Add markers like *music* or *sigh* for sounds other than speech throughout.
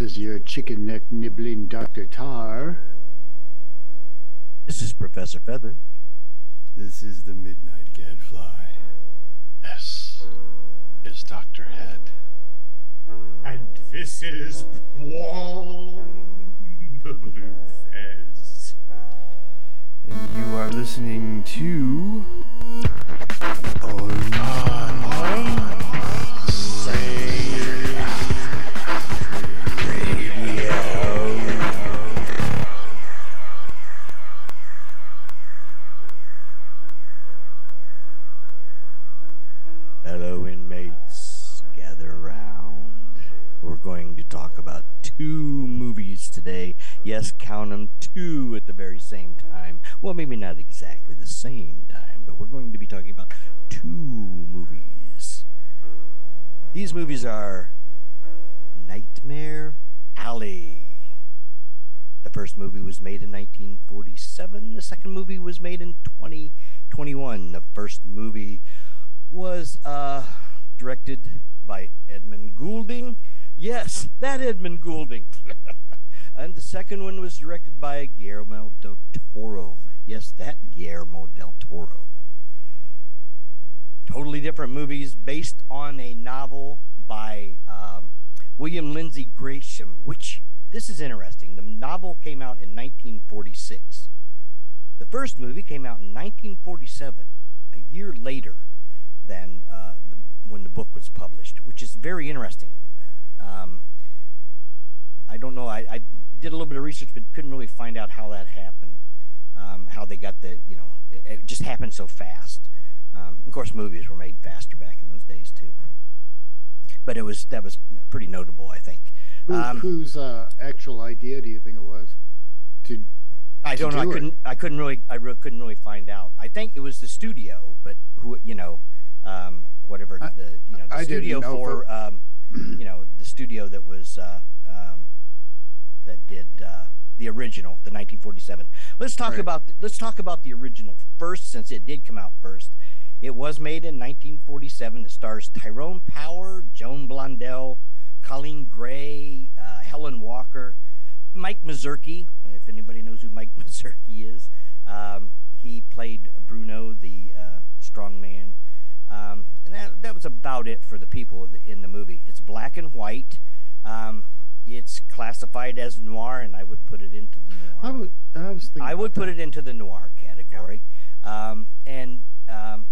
This is your chicken neck nibbling Dr. Tarr. This is Professor Fether. This is the Midnight Gadfly. This is Dr. Head. And this is Wong the Blue Fez. And you are listening to. Hello, 1947. The second movie was made in 2021. The first movie was uh, directed by Edmund Goulding. Yes, that Edmund Goulding. *laughs* and the second one was directed by Guillermo del Toro. Yes, that Guillermo del Toro. Totally different movies based on a novel by um, William Lindsay Gresham, which this is interesting. The novel came out in 1946. The first movie came out in 1947, a year later than uh, the, when the book was published, which is very interesting. Um, I don't know. I, I, did a little bit of research, but couldn't really find out how that happened. Um, how they got the, you know, it, it just happened so fast. Um, of course, movies were made faster back in those days too. But it was that was pretty notable, I think. Who, Um, whose uh, actual idea do you think it was? To I don't know. I do it? couldn't. I couldn't really. I re- couldn't really find out. I think it was the studio, but who you know, um, whatever I- the you know the I studio know for, for- um, you know the studio that was uh, um, that did uh, the original, the 1947. Let's talk Right. about let's talk about the original first, since it did come out first. It was made in 1947. It stars Tyrone Power, Joan Blondell, Coleen Gray, uh, Helen Walker, Mike Mazurki. If anybody knows who Mike *laughs* Mazurki is, um, he played Bruno, the uh, strong man. Um, and that, that was about it for the people in the movie. It's black and white. Um, it's classified as noir, and I would put it into the noir. I would. I was thinking. I would put it into the noir category. Um, and um,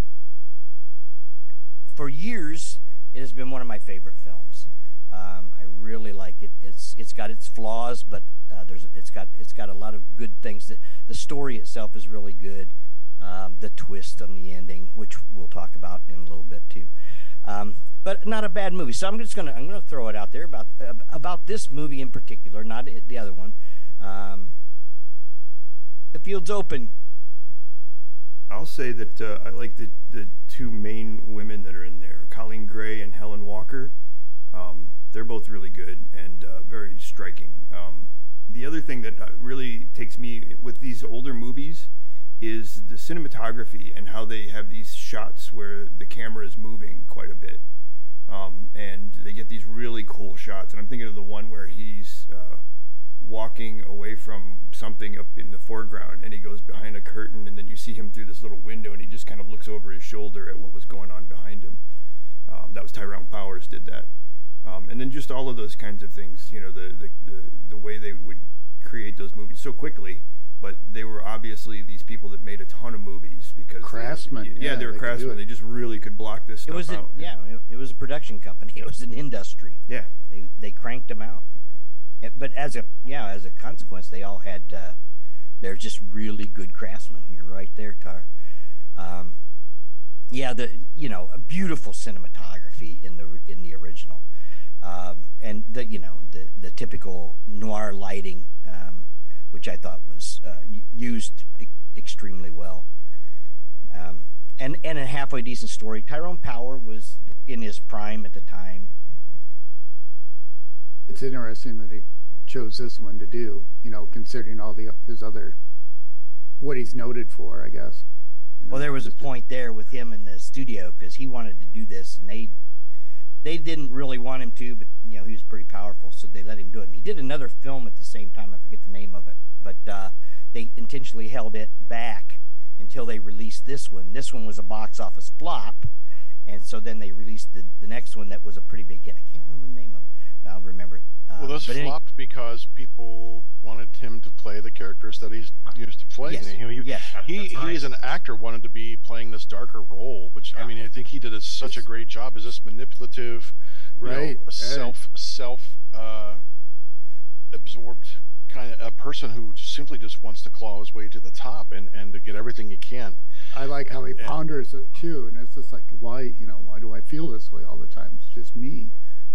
for years, it has been one of my favorite films. Um, I really like it. It's it's got its flaws, but uh, there's it's got it's got a lot of good things. That the story itself is really good. Um, the twist on the ending, which we'll talk about in a little bit too. Um, but not a bad movie. So I'm just gonna I'm gonna throw it out there about uh, about this movie in particular, not the other one. Um, the field's open. I'll say that uh, I like the, the two main women that are in there, Coleen Gray and Helen Walker. Um, they're both really good and uh, very striking. Um, the other thing that uh, really takes me with these older movies is the cinematography and how they have these shots where the camera is moving quite a bit. Um, and they get these really cool shots. And I'm thinking of the one where he's uh, walking away from something up in the foreground and he goes behind a curtain and then you see him through this little window and he just kind of looks over his shoulder at what was going on behind him. Um, that was Tyrone Powers did that. Um, and then just all of those kinds of things, you know, the, the, the, the way they would create those movies so quickly, but they were obviously these people that made a ton of movies because they- Craftsmen, yeah, yeah, they were they craftsmen. They just really could block this It stuff was a, out. yeah, it, it was a production company. It was an industry. Yeah. They they cranked them out. Yeah, but as a yeah, as a consequence, they all had uh, they're just really good craftsmen. You're right there, Tarr. Um, yeah, the you know a beautiful cinematography in the in the original, um, and the you know the the typical noir lighting, um, which I thought was uh, used e- extremely well. Um, and and a halfway decent story. Tyrone Power was in his prime at the time. It's interesting that he chose this one to do. You know, considering all the his other what he's noted for, I guess. You Well, there was a point there with him in the studio because he wanted to do this, and they they didn't really want him to, but you know he was pretty powerful, so they let him do it. And he did another film at the same time. I forget the name of it, but uh, they intentionally held it back until they released this one. This one was a box office flop, and so then they released the, the next one that was a pretty big hit. I can't remember the name of. it. I'll remember it. Well, Um, this but any- flopped because people wanted him to play the characters that he's used to play. Yes. And he, yes, he, that's he right. as an actor wanted to be playing this darker role, which I mean I think he did a, such a great job Is this manipulative, you know, Right, right. self self uh, absorbed kind of a person who just simply just wants to claw his way to the top and and to get everything he can. I like how he Yeah. ponders it too, and it's just like, why, you know, why do I feel this way all the time? It's just me,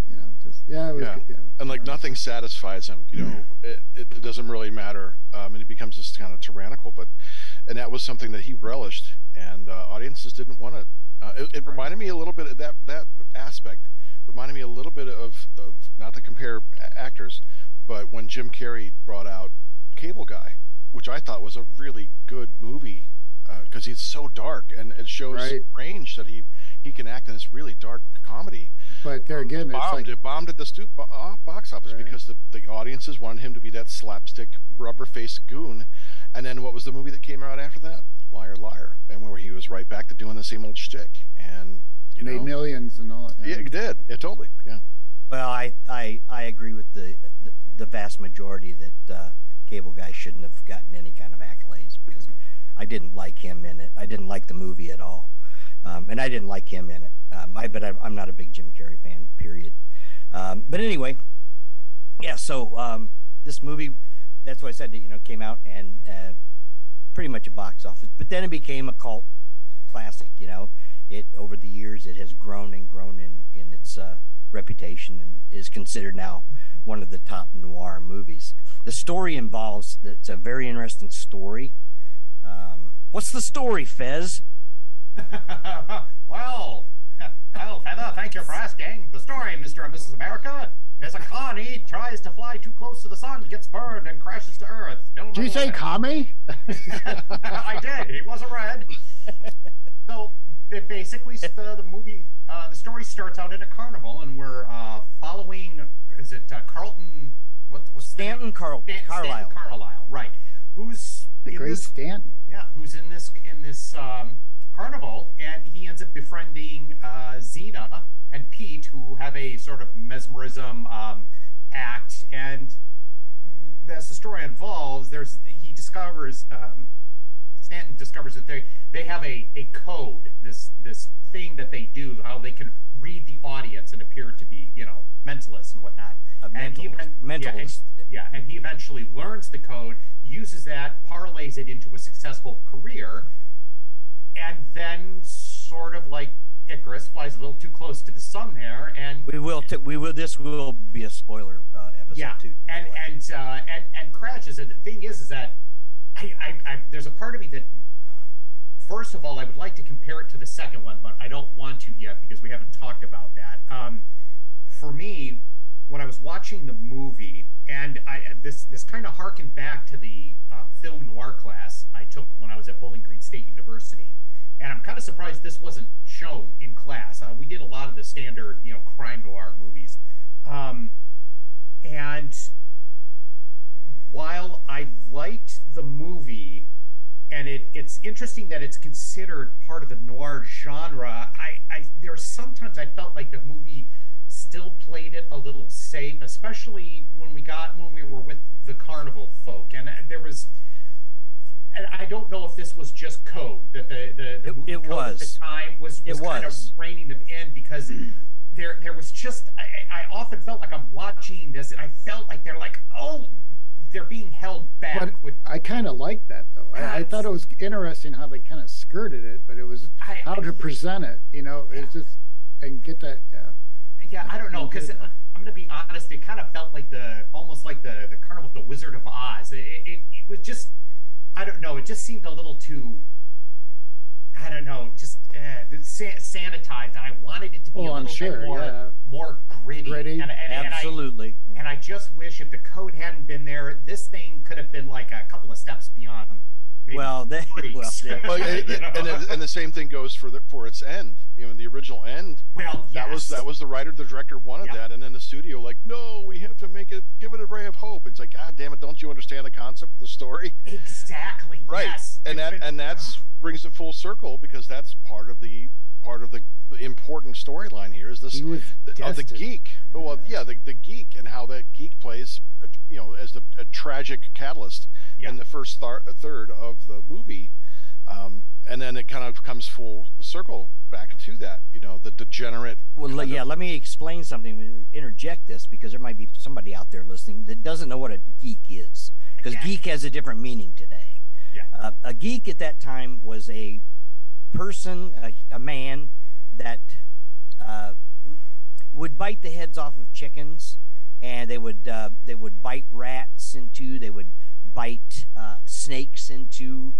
you know. Just yeah, it was, Yeah. yeah. and like nothing satisfies him you know it, it, doesn't really matter um, and he becomes this kind of tyrannical but and that was something that he relished and uh, audiences didn't want it uh, it, it reminded me a little bit of that that aspect reminded me a little bit of, of not to compare actors but when jim carrey brought out cable guy which i thought was a really good movie because he's so dark and it shows Right. range that he he can act in this really dark comedy But there um, again, it's bombed. like it bombed at the stu- bo- uh, box office Right. because the, the audiences wanted him to be that slapstick rubber faced goon. And then what was the movie that came out after that? Liar, liar, and where he was right back to doing the same old shtick. And you made know, millions and all. yeah, it did. It totally, yeah. Well, I I, I agree with the, the the vast majority that uh, Cable Guy shouldn't have gotten any kind of accolades because I didn't like him in it. I didn't like the movie at all, um, and I didn't like him in it. Um, I but I, I'm not a big Jim Carrey fan. Period. Um, but anyway, yeah. So um, this movie, that's why I said that you know came out and uh, pretty much a box office, but then it became a cult classic. You know, it over the years it has grown and grown in in its uh, reputation and is considered now one of the top noir movies. The story involves it's a very interesting story. Um, what's the story, Fez? *laughs* well, well, Fether, thank you for asking. The story, Mr. and Mrs. America, is a Connie tries to fly too close to the sun, gets burned, and crashes to Earth. Did you say commie? *laughs* *laughs* I did. It wasn't red. So it basically, the, the movie, uh, the story starts out in a carnival, and we're uh, following. Is it uh, Carlton? What what's? Stanton Carl Stan- Carlisle. Stanton Carlisle, right? Who's The in great this Stanton. yeah, who's in this in this um, carnival, and he ends up befriending uh, Zeena and Pete, who have a sort of mesmerism um, act. And as the story involves, there's he discovers um, Stanton discovers that they they have a a code, this this thing that they do, how they can read the audience and appear to be you know mentalists and whatnot. A And he mentalist. yeah, and-. Yeah, and he eventually learns the code, uses that, parlays it into a successful career, and then sort of like Icarus flies a little too close to the sun there, and We will. T- we will. This will be a spoiler uh, episode Yeah, too. and and uh, and and crashes. And the thing is, is that I, I, I there's a part of me that first of all I would like to compare it to the second one, but I don't want to yet because we haven't talked about that. Um, for me, when I was watching the movie, and I this this kind of harkened back to the um, film noir class I took when I was at Bowling Green State University, and I'm kind of surprised this wasn't shown in class. Uh, we did a lot of the standard, you know, crime noir movies. Um, and while I liked the movie, and it, it's interesting that it's considered part of the noir genre, I, I there's sometimes I felt like the movie still played it a little safe, especially when we got when we were with the carnival folk, and there was. And I don't know if this was just code that the the, the It- it code at was. the time was, It was kind of was. reining them in because there there was just I, I I often felt like I'm watching this and I felt like they're like oh they're being held back But with I kind of like that though. I, I thought it was interesting how they kind of skirted it, but it was I, how to present it. You know, Yeah. it's just and get that. Yeah, yeah I don't know because I'm gonna be honest it kind of felt like the almost like the the carnival of the Wizard of Oz it, it, it was just I don't know it just seemed a little too I don't know just uh, sanitized and I wanted it to be a oh, little I'm sure. bit more Yeah, more gritty, Gritty. And, and, and I, Absolutely. And I just wish if the code hadn't been there, this thing could have been like a couple of steps beyond maybe Well, they, *laughs* well, they- Well, and, and, and, and the same thing goes for the for its end. You know, the original end, well, that was that was the writer, the director wanted Yeah. that, and then the studio like, no, we have to make it, give it a ray of hope. It's like, God damn it, don't you understand the concept of the story? exactly Right. Yes, And It's that been- and that's brings it full circle because that's part of the part of the, the important storyline here is this He the- of the destined. geek. Well, Yeah. yeah, the, the geek and how that geek plays, uh, you know, as the a tragic catalyst Yeah. in the first thar- third of the movie, um, and then it kind of comes full circle back to that. You know, the degenerate. Well, yeah, of- let me explain something. Interject this because there might be somebody out there listening that doesn't know what a geek is. Because Yeah. geek has a different meaning today. Yeah. Uh, a geek at that time was a person, a, a man that uh, would bite the heads off of chickens, and they would uh, they would bite rats into. They would bite uh, snakes into.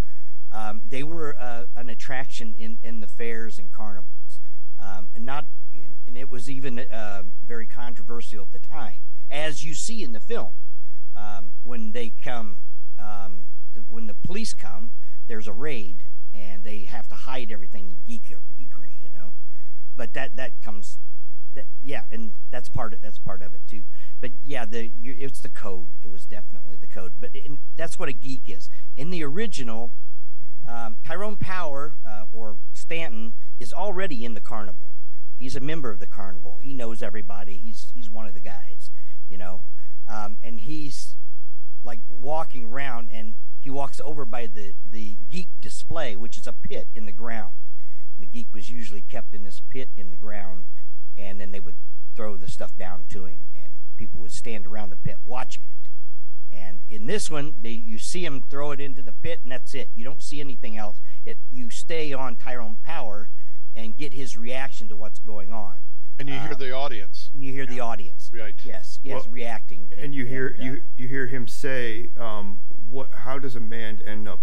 Um, they were uh, an attraction in in the fairs and carnivals, um, and not and it was even uh, very controversial at the time, as you see in the film um, when they come um, when the police come. There's a raid, and they have to hide everything geek geekery, you know. But that that comes that yeah, and that's part of that's part of it too. But yeah, the you it's the code. It was definitely the code. But that's what a geek is. In the original, um, Tyrone Power uh, or Stanton is already in the carnival. He's a member of the carnival. He knows everybody. He's he's one of the guys, you know, um, and he's like walking around, and he walks over by the the geek display, which is a pit in the ground. The geek was usually kept in this pit in the ground, and then they would throw the stuff down to him, and people would stand around the pit watching it. And in this one, they you see him throw it into the pit, and that's it. You don't see anything else. It you stay on Tyrone Power and get his reaction to what's going on. and you hear uh, the audience, You hear the audience. right? Yes, yes, Well, reacting. and you hear uh, you you hear him say, um, "What? How does a man end up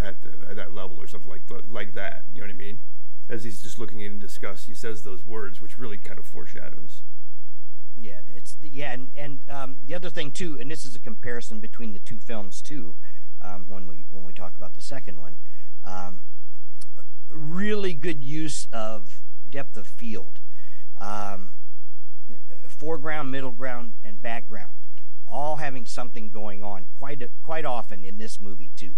at, the, at that level, or something like like that?" You know what I mean? As he's just looking in disgust, he says those words, which really kind of foreshadows. Yeah, it's yeah, and and um, the other thing too, and this is a comparison between the two films too. Um, when we when we talk about the second one, um, really good use of depth of field, um, foreground, middle ground, and background, all having something going on quite quite often in this movie too.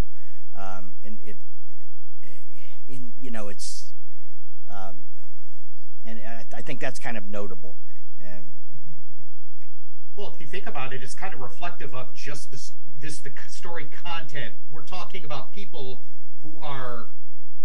Um, and it, in you know, it's, um, and I, I think that's kind of notable. Um, Well, if you think about it, it's kind of reflective of just this this the story content. We're talking about people who are,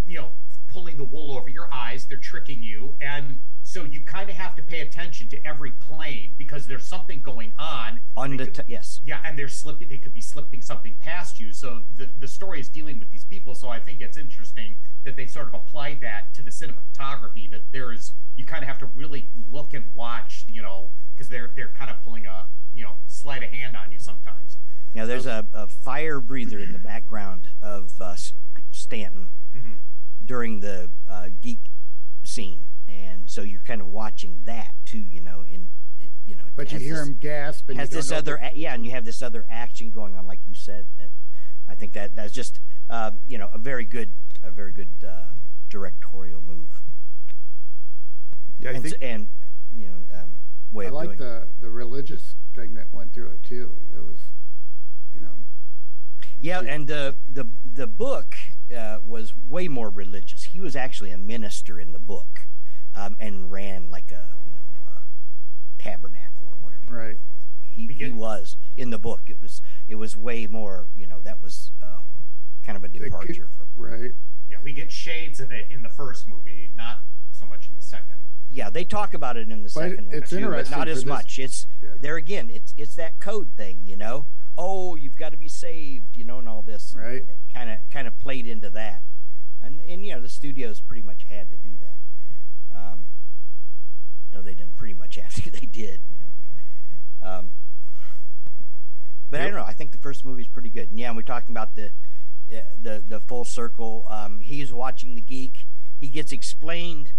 you know, pulling the wool over your eyes. They're tricking you, and so you kind of have to pay attention to every plane because there's something going on. on the could- yes yeah, and they're slipping. They could be slipping something past you. So the the story is dealing with these people. So I think it's interesting that they sort of applied that to the cinematography. That there is you kind of have to really look and watch. You know, because they're they're kind of pulling a you know sleight of hand on you sometimes. now there's a, a fire breather in the background of uh, stanton Mhm. during the uh, geek scene and so you're kind of watching that too you know in you know But you hear this- him gasp and has this other that- a- yeah and you have this other action going on like you said that i think that that's just um, you know a very good a very good uh, directorial move Yeah, I and, think and you know um, way I of like doing it. the the religious thing that went through it too. That was, you know, Yeah, Yeah. and the the the book uh, was way more religious. He was actually a minister in the book, um, and ran like a you know uh, tabernacle or whatever. Right. call it. He he was in the book. It was it was way more. You know that was uh, kind of a could- departure from. right? Yeah, we get shades of it in the first movie, not so much in the second. Yeah, they talk about it in the But second one it's too, but interesting not as this- much. It's Yeah. there again. It's it's that code thing, you know. Oh, you've got to be saved, you know, and all this. Right. Kind of kind of played into that, and and you know the studios pretty much had to do that. Um, you know, they didn't pretty much *laughs* after. They did, you know. Um, but I don't know. I think the first movie's pretty good. And yeah, we're talking about the the the full circle. Um, he's watching the geek. He gets explained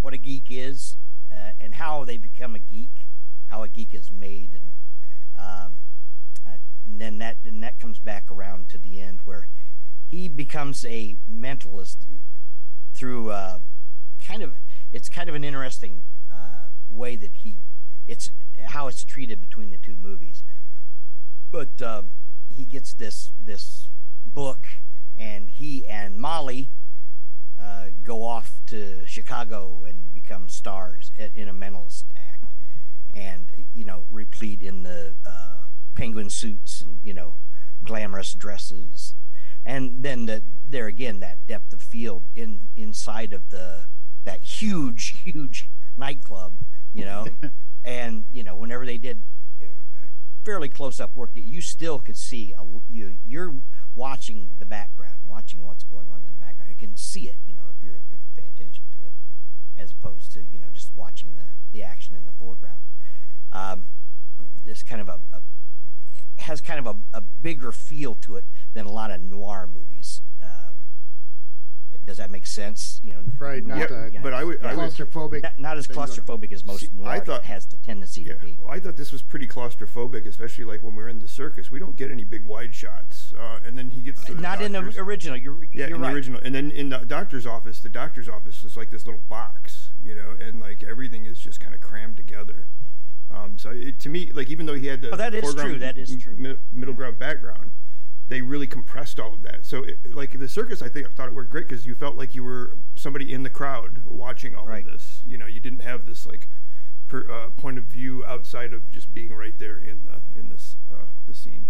what a geek is uh, and how they become a geek, how a geek is made, and, um, and then that then that comes back around to the end where he becomes a mentalist through uh, kind of it's kind of an interesting uh, way that he it's how it's treated between the two movies. But um, he gets this this book, and he and Molly uh, go off to Chicago and become stars in a mentalist act, and you know, replete in the uh, penguin suits and you know, glamorous dresses, and then the, there again that depth of field in inside of the that huge *laughs* huge nightclub, you know, *laughs* and you know, whenever they did uh, fairly close up work, you still could see a, you you're watching the background, watching what's going on in the background. You can see it, you know, if you're if you pay attention to it, as opposed to you know just watching the the action in the foreground. Um, this kind of a, a has kind of a, a bigger feel to it than a lot of noir movies. Um, does that make sense? You know, Right, not Yeah, the but I would, I would claustrophobic. not, not as thing going on. claustrophobic as most See, I thought- has the tendency Yeah, to be. well, I thought this was pretty claustrophobic, especially like when we're in the circus. We don't get any big wide shots, uh, and then he gets to the Not in the original. You're, Yeah, you're in right. the original, and then in the doctor's office, the doctor's office is like this little box, you know, and like everything is just kind of crammed together. Um, so it, to me, like even though he had the Oh, that is true, that is true. mi- middle ground background, they really compressed all of that. So it, like the circus, I think I thought it worked great because you felt like you were somebody in the crowd watching all Right. of this. You know, you didn't have this like per, uh, point of view outside of just being right there in the in this uh, the scene.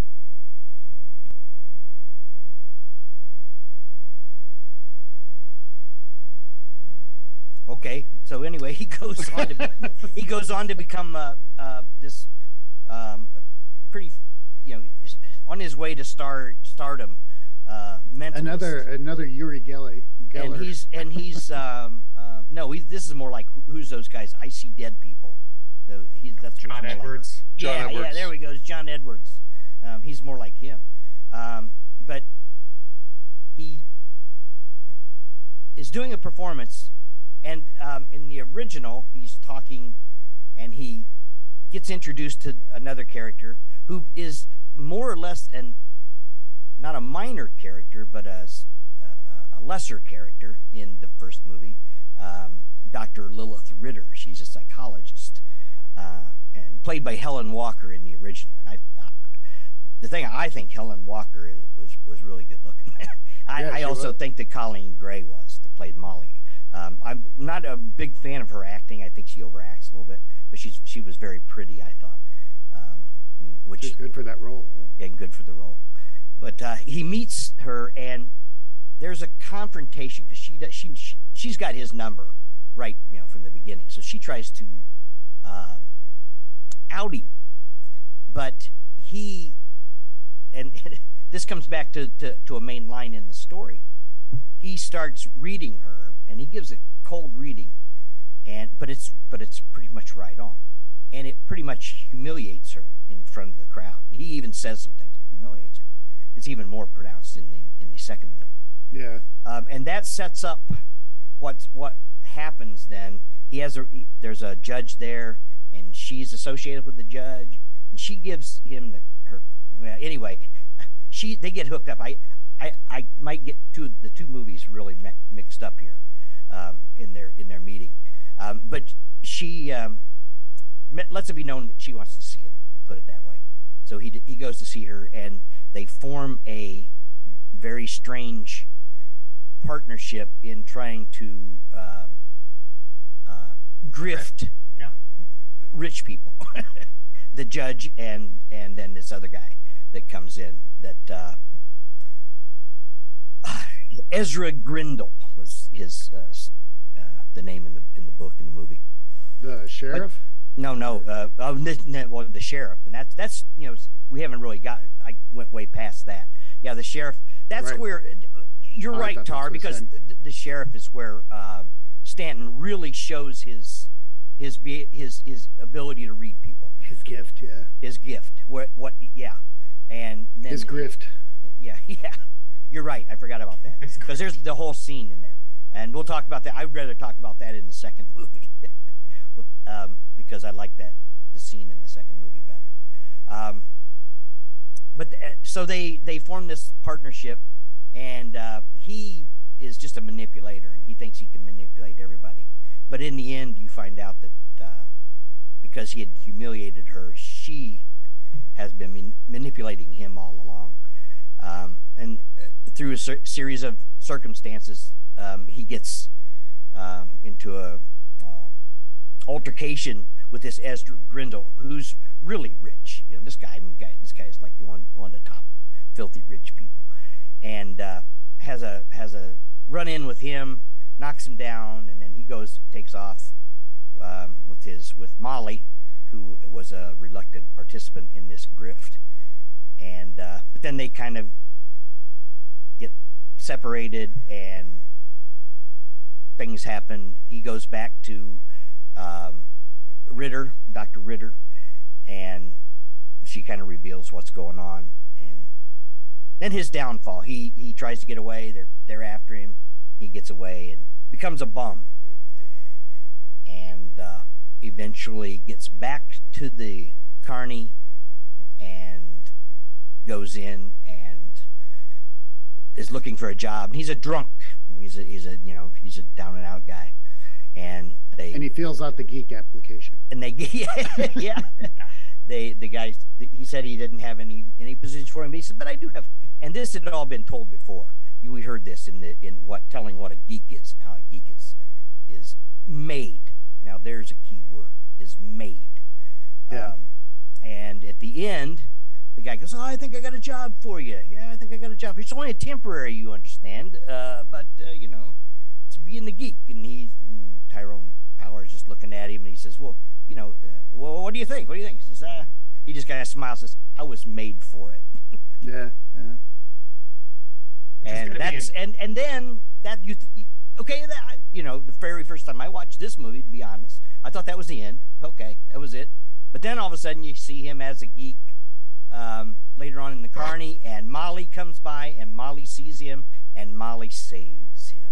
Okay, so anyway, *laughs* he goes on to be, he goes on to become uh, uh, this um, pretty, you know, on his way to star stardom. Uh, mentalist. Another another Uri Geller. and he's and he's *laughs* um, uh, no, he, this is more like who's those guys? I see dead people. The, he's that's what he's John more like. Edwards. John yeah, yeah, there we go. It's John Edwards. Um, he's more like him. Um, but he is doing a performance, and um, in the original, he's talking, and he gets introduced to another character who is more or less an not a minor character, but a lesser character in the first movie. Um, Dr. Lilith Ritter. She's a psychologist uh, and played by Helen Walker in the original. And I, I the thing I think Helen Walker is, was was really good looking. *laughs* I, Yeah, I also was. think that Coleen Gray was that played Molly. Um, I'm not a big fan of her acting. I think she overacts a little bit, but she's she was very pretty. I thought, um, which She's good for that role. Yeah. and good for the role. But uh, he meets her, and there's a confrontation because she does she, she she's got his number right, you know, from the beginning. So she tries to um, out him, but he and *laughs* this comes back to, to to a main line in the story. He starts reading her, and he gives a cold reading, and but it's but it's pretty much right on, and it pretty much humiliates her in front of the crowd. He even says some things that humiliates her. It's even more pronounced in the in the second movie Yeah. um, and that sets up what's what happens then he has a he- there's a judge there and she's associated with the judge and she gives him the her well anyway *laughs* she they get hooked up i i, I might get two the two movies really mi- mixed up here um, in their in their meeting um, but she um, lets it be known that she wants to see him put it that way so he he goes to see her and they form a very strange partnership in trying to uh, uh, grift Yeah. rich people. *laughs* the judge and and then this other guy that comes in that uh, Ezra Grindle was his uh, uh, the name in the in the book in the movie. The sheriff. No, no, uh, oh, well, the sheriff, and that's that's you know we haven't really got. I went way past that. Yeah, the sheriff. That's Right. where you're I right, Tarr, because the, the sheriff is where uh, Stanton really shows his his be- his his ability to read people, His gift. Yeah. his gift. What what? Yeah, and then His grift. Yeah, *laughs* yeah, you're right. I forgot about that *laughs* because there's the whole scene in there, and we'll talk about that. I'd rather talk about that in the second *laughs* movie, um, because I like that the scene in the second movie better. Um, but uh, so they they form this partnership, and uh, he is just a manipulator, and he thinks he can manipulate everybody. But in the end, you find out that uh, because he had humiliated her, she has been man- manipulating him all along. Um, and uh, through a ser- series of circumstances, um, he gets um, into a uh, altercation with this Ezra Grindle, who's really rich. You know, this guy, guy this guy is like one one of the top filthy rich people, and uh, has a has a run in with him, knocks him down, and then he goes takes off um, with his with Molly, who was a reluctant participant in this grift, and uh, but then they kind of get separated and things happen. He goes back to um, Ritter, Dr. Ritter, and she kind of reveals what's going on. And then his downfall. He he tries to get away. They're they're after him. He gets away and becomes a bum. And uh, eventually gets back to the carney and goes in and is looking for a job. He's a drunk. He's a he's a you know he's a down and out guy, and they And he fills out the geek application. and they *laughs* yeah, yeah. they the guy he said he didn't have any any positions for him. He said, but I do have, and this had all been told before. You we heard this in the in what telling what a geek is, how a geek is is made. Now there's a key word is made. Yeah. Um, and at the end, the guy goes, "Oh, I think I got a job for you. Yeah, I think I got a job. It's only a temporary, you understand. Uh, but uh, you know, it's being the geek." And he's and Tyrone Power is just looking at him, and he says, "Well, you know, uh, well, what do you think? What do you think?" He says, uh, he just kind of smiles, says, "I was made for it." *laughs* Yeah, yeah. Which and that's an- and and then that you, th- you okay that you know the very first time I watched this movie, to be honest, I thought that was the end. Okay, that was it. But then all of a sudden you see him as a geek um, later on in the carney, and Molly comes by, and Molly sees him, and Molly saves him.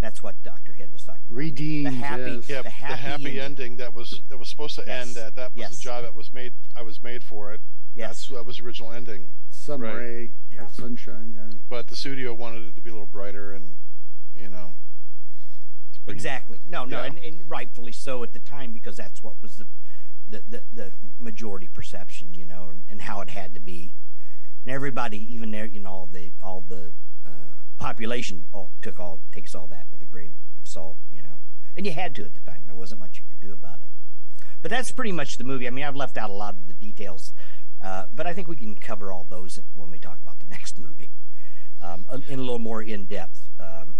That's what Doctor Head was talking about. Redeemed. the happy, yes. Yeah, the happy, ending. that was that was supposed to Yes. end at that was Yes. the job that was made. I was made for it. Yes, That's that was the original ending. Some Right. ray Yeah. sunshine. Yeah. But the studio wanted it to be a little brighter, and you know, bring- exactly. No, no, Yeah. and, and rightfully so at the time because that's what was the the, the, the majority perception, you know, and, and how it had to be. And everybody, even there, you know, all the all the uh, population all took all takes all that with a grain of salt, you know. And you had to at the time. There wasn't much you could do about it. But that's pretty much the movie. I mean, I've left out a lot of the details, uh, but I think we can cover all those when we talk about the *laughs* next movie um, in a little more in depth. Um,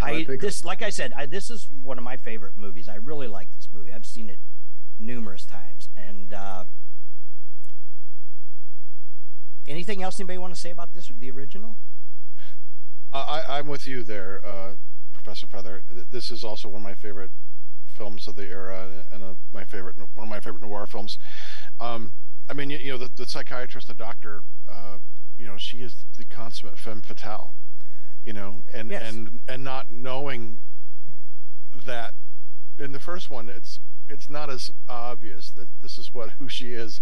I I this, like I said, I, this is one of my favorite movies. I really like this movie. I've seen it numerous times. And uh, anything else anybody want to say about this or the original? I, I- I'm with you there, uh, Professor Fether. This is also one of my favorite films of the era, and uh, my favorite one of my favorite noir films. Um, I mean, you, you know, the, the psychiatrist, the doctor, uh, you know, she is the consummate femme fatale. You know, and Yes. and and not knowing that in the first one, it's it's not as obvious that this is what who she is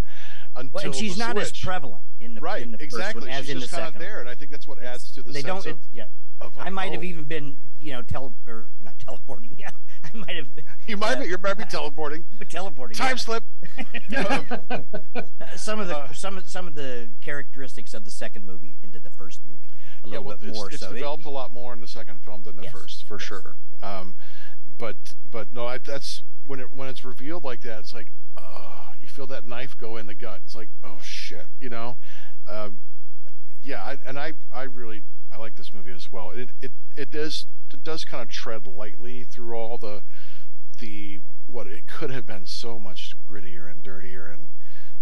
until Well, and she's not as prevalent in the right in the exactly. one as she's in the kind second. of there, and I think that's what adds to the they sense don't. of, It's, yeah, of like, I might have even been, you know, tele or not teleporting. *laughs* Yeah, I might have You might uh, be. You might be teleporting. *laughs* been teleporting. Time yeah. slip. *laughs* Uh, some of the Uh, some of some of the characteristics of the second movie into the first movie a Yeah, little well, bit it's, more. it's so it- developed a lot more in the second film than the Yes. first, for Yes. sure. Um, but but no, I, that's when it when it's revealed like that, it's like, oh, you feel that knife go in the gut. It's like, oh shit, you know. Um, yeah, I, and I I really I like this movie as well. It it it does it does kind of tread lightly through all the the what it could have been so much grittier and dirtier and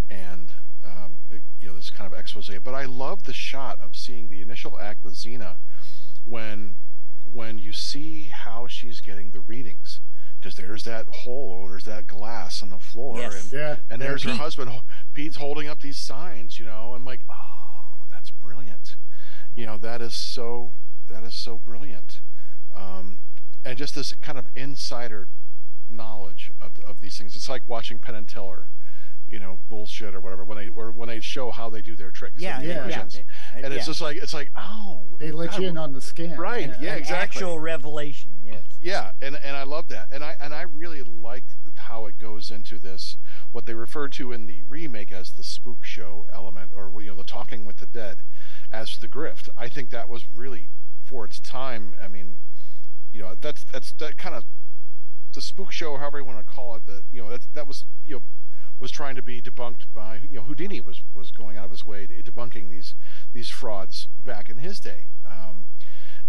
and um, it- you know this kind of expose. But I love the shot of seeing the initial act with Zeena when when you see how she's getting the readings because there's that hole or there's that glass on the floor Yes. and yeah. and there's her Pete. husband ho- Pete's holding up these signs you know I'm like oh that's brilliant you know that is so that is so brilliant um, and just this kind of insider knowledge of of these things it's like watching Penn and Teller you know bullshit or whatever when they or when they show how they do their tricks yeah, yeah, yeah. Yeah. illusions. And, and it's yeah. just like it's like oh They let God, you in on the scan. Right, yeah, An exactly. Actual revelation. Yes. Yeah, and and I love that, and I and I really like how it goes into this what they refer to in the remake as the spook show element, or you know the talking with the dead, as the grift. I think that was really for its time. I mean, you know that's that's that kind of the spook show, however you want to call it. The you know that that was you know was trying to be debunked by you know Houdini was was going out of his way to debunking these these frauds back in his day. Um,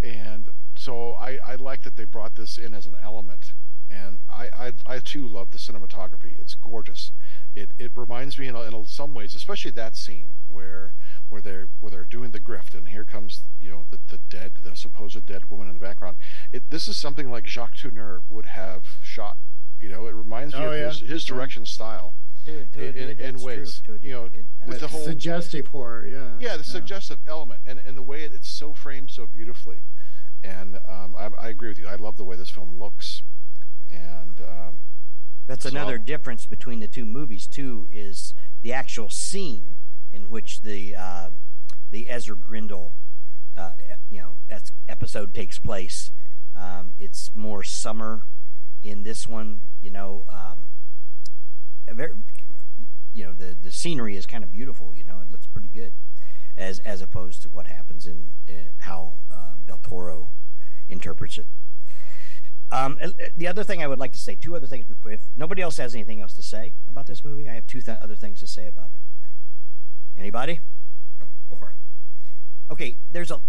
and so I, I like that they brought this in as an element and I, I, I too love the cinematography it's gorgeous it, it reminds me in, in some ways especially that scene where where they're where they're doing the grift and here comes you know the, the dead the supposed dead woman in the background it this is something like Jacques Tourneur would have shot you know it reminds me Oh, of his, yeah. his Yeah. direction style To, to a In- degree, in- in that's true, ways, you know, degree. It- with the whole- suggestive horror. Yeah. yeah the suggestive element and, and the way it, it's so framed so beautifully and um, I, I agree with you i love the way this film looks and um, That's another So- difference between the two movies too. Is the actual scene in which the uh, the Ezra Grindle, uh, you know, es- episode takes place. Um, it's more summer in this one. You know, um, a very, you know, the the scenery is kind of beautiful. You know, it looks pretty good, as as opposed to what happens in uh, how uh, Del Toro interprets it. Um, uh, the other thing I would like to say, two other things before, if nobody else has anything else to say about this movie, I have two th- other things to say about it. Anybody? Go for it. Okay, there's a,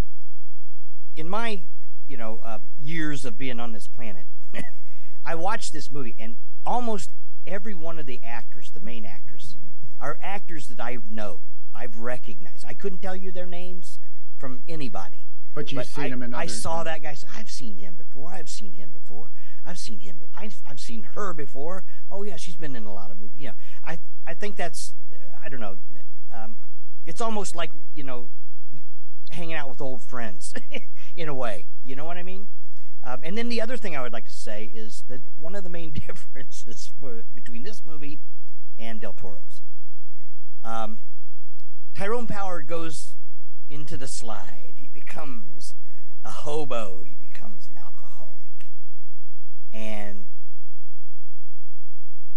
in my, you know, uh, years of being on this planet, *laughs* I watched this movie and almost every one of the actors, the main actors, are actors that I know, I've recognized. I couldn't tell you their names from anybody. But you've But seen I, him in other, I saw yeah. that guy. I've seen him before. I've seen him before. I've seen him. I've, I've seen her before. Oh yeah, she's been in a lot of movies. Yeah, I I think that's I don't know. Um, it's almost like you know, hanging out with old friends *laughs* in a way. You know what I mean? Um, and then the other thing I would like to say is that one of the main *laughs* differences goes into the slide. He becomes a hobo. He becomes an alcoholic. And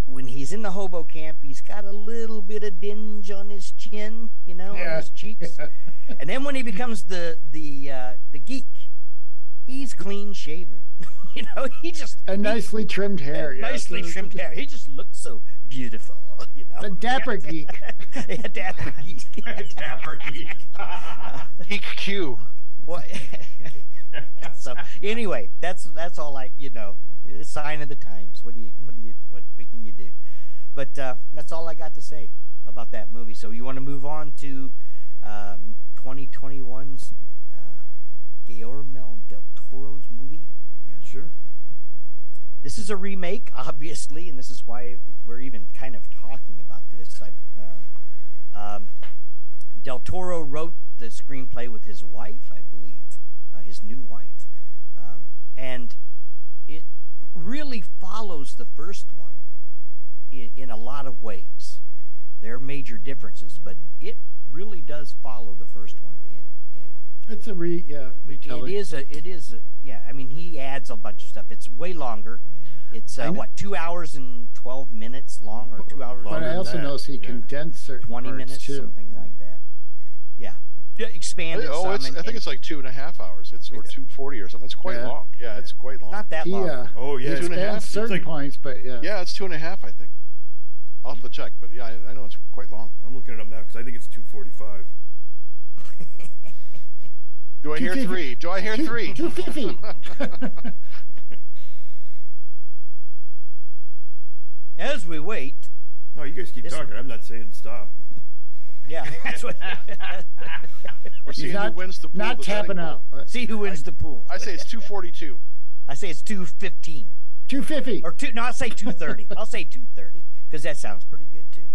when he's in the hobo camp, he's got a little bit of dinge on his chin, you know, on his cheeks. *laughs* and then when he becomes the the uh, the geek, he's clean shaven. *laughs* you know, he just and he- nicely trimmed hair. *laughs* yeah. nicely So- trimmed hair. He just looks so beautiful. *laughs* You know, The dapper geek. yeah, dapper geek. a Dapper geek. Geek Q. What? so anyway, that's that's all I you know. Sign of the times. What do you what do you what, what can you do? But uh, that's all I got to say about that movie. So you want to move on to um, 2021's uh, Guillermo del Toro's movie? Yeah. Sure. This is a remake, obviously, and this is why we're even kind of talking about this. I, um, um, Del Toro wrote the screenplay with his wife, I believe, uh, his new wife, um, and it really follows the first one in, in a lot of ways. There are major differences, but it really does follow the first one in in It's a re yeah retelling. it is a. It is a. Yeah. I mean, he adds a bunch of stuff. It's way longer. It's uh, what two hours and twelve minutes long, or two hours, But Longer I also that, noticed he yeah. condensed certain twenty parts minutes, too. something like that. Yeah. Yeah, Expanded. oh, some it's, and- I think it's like two and a half hours. It's or Okay. two forty or something. It's quite Yeah. long. Yeah, it's quite long. not that He long. uh, Oh yeah, two and a half. expands It's certain like- points, but yeah. yeah, it's two and a half. I think. I'll have to check, but yeah, I, I know it's quite long. I'm looking it up now because I think it's 245. *laughs* Do I hear three? Do I hear three? 250. *laughs* As we wait. Oh, you guys keep This- talking. I'm not saying stop. Yeah. *laughs* That's what. *laughs* We're seeing not- who wins the pool. Not the tapping out. but See who wins the pool. I say it's two forty-two. I say it's two fifteen 250. or two. No, I'll say two thirty. I'll say two thirty because that sounds pretty good too.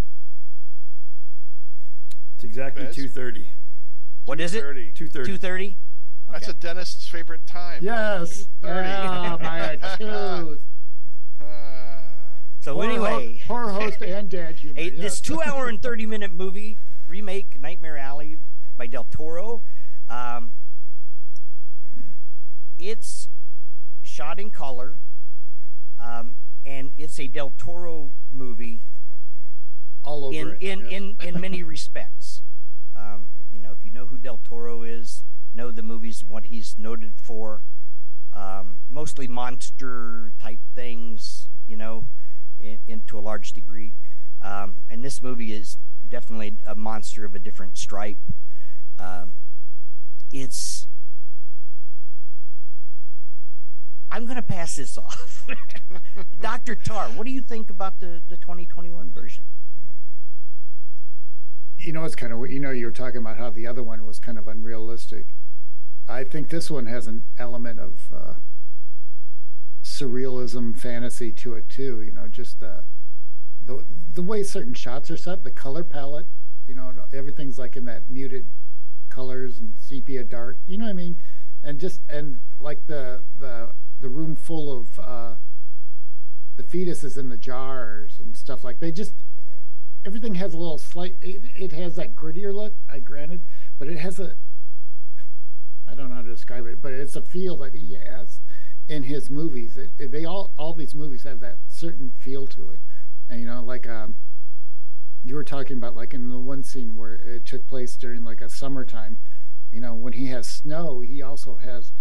It's exactly 230. What is it? 2.30. 2.30? Okay. That's a dentist's favorite time. Yes. 2.30. Oh, my *laughs* tooth. So anyway, ho- host *laughs* and dad humor. A, yes. This two-hour and thirty-minute *laughs* movie remake, Nightmare Alley, by Del Toro. Um, it's shot in color, um, and it's a Del Toro movie. All over in it, in, yes. in, in many respects. Um, you know, if you know who Del Toro is, know the movies, what he's noted for, um, mostly monster type things. You know, in, in to a large degree. Um, and this movie is definitely a monster of a different stripe. Um, it's. I'm going to pass this off. *laughs* Dr. Tarr, what do you think about the, the 2021 version? You know, it's kind of you know you were talking about how the other one was kind of unrealistic. I think this one has an element of uh, surrealism, fantasy to it too. You know, just the the the way certain shots are set, the color palette. You know, everything's like in that muted colors and sepia dark. You know what I mean? And just and like the the the room full of uh, the fetuses in the jars and stuff like they just everything has a little slight it, it has that grittier look i granted but it has a i don't know how to describe it but it's a feel that he has in his movies. It, it- they all all these movies have that certain feel to it. And you know like um you were talking about like in the one scene where it took place during like a summertime you know when he has snow he also has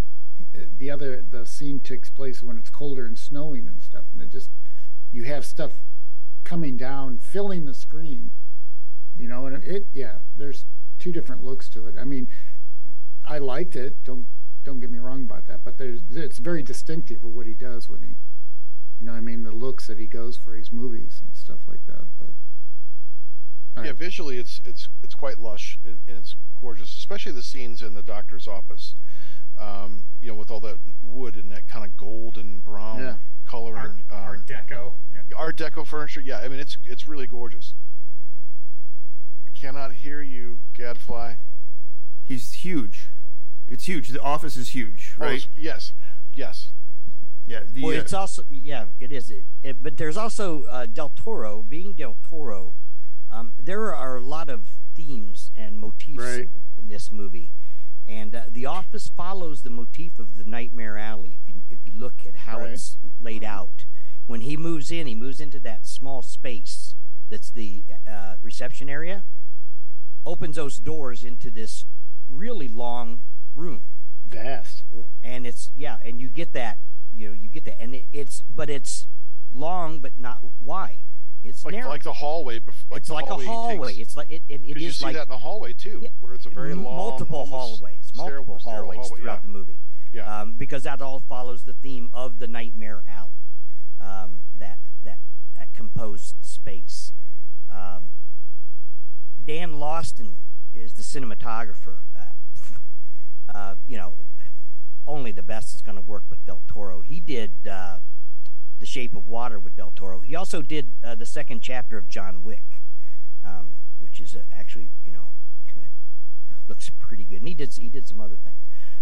the other the scene takes place when it's colder and snowing and stuff and it just you have stuff coming down filling the screen you know and it yeah there's two different looks to it i mean i liked it don't don't get me wrong about that but there's it's very distinctive of what he does when he you know i mean the looks that he goes for his movies and stuff like that but yeah, visually it's it's it's quite lush and and it's gorgeous, especially the scenes in the doctor's office. Um, you know, with all that wood and that kind of golden brown Yeah. Coloring. Art, um, Art Deco. Yeah. Art Deco furniture. Yeah, I mean it's it's really gorgeous. I Cannot hear you, Gadfly. He's huge. It's huge. The office is huge, Oh, right? it's- yes, yes. yeah. The, well, uh, it's also yeah, it is. It, it, but there's also uh, Del Toro. Being Del Toro, um, there are a lot of themes and motifs Right. in this movie, and uh, The Office follows the motif of the Nightmare Alley. If you if you look at how Right. it's laid out, when he moves in, he moves into that small space that's the uh, reception area, opens those doors into this really long room vast yeah. and it's yeah and you get that you know you get that and it, it's but it's long but not wide it's Like narrow like the hallway. Bef- like it's like hallway a hallway Takes, it's like it, it, it because you see like that in the hallway too, Yeah, where it's a very long, multiple hallways multiple stairwell hallways hallway, throughout yeah. the movie Yeah. um, because that all follows the theme of the nightmare alley um, that that that composed space um, Dan Laustsen is the cinematographer uh, *laughs* uh, you know only the best is going to work with del toro he did uh, the shape of water with del toro. He also did uh, the second chapter of john wick um, which is uh, actually you know *laughs* looks pretty good. And he did he did some other things.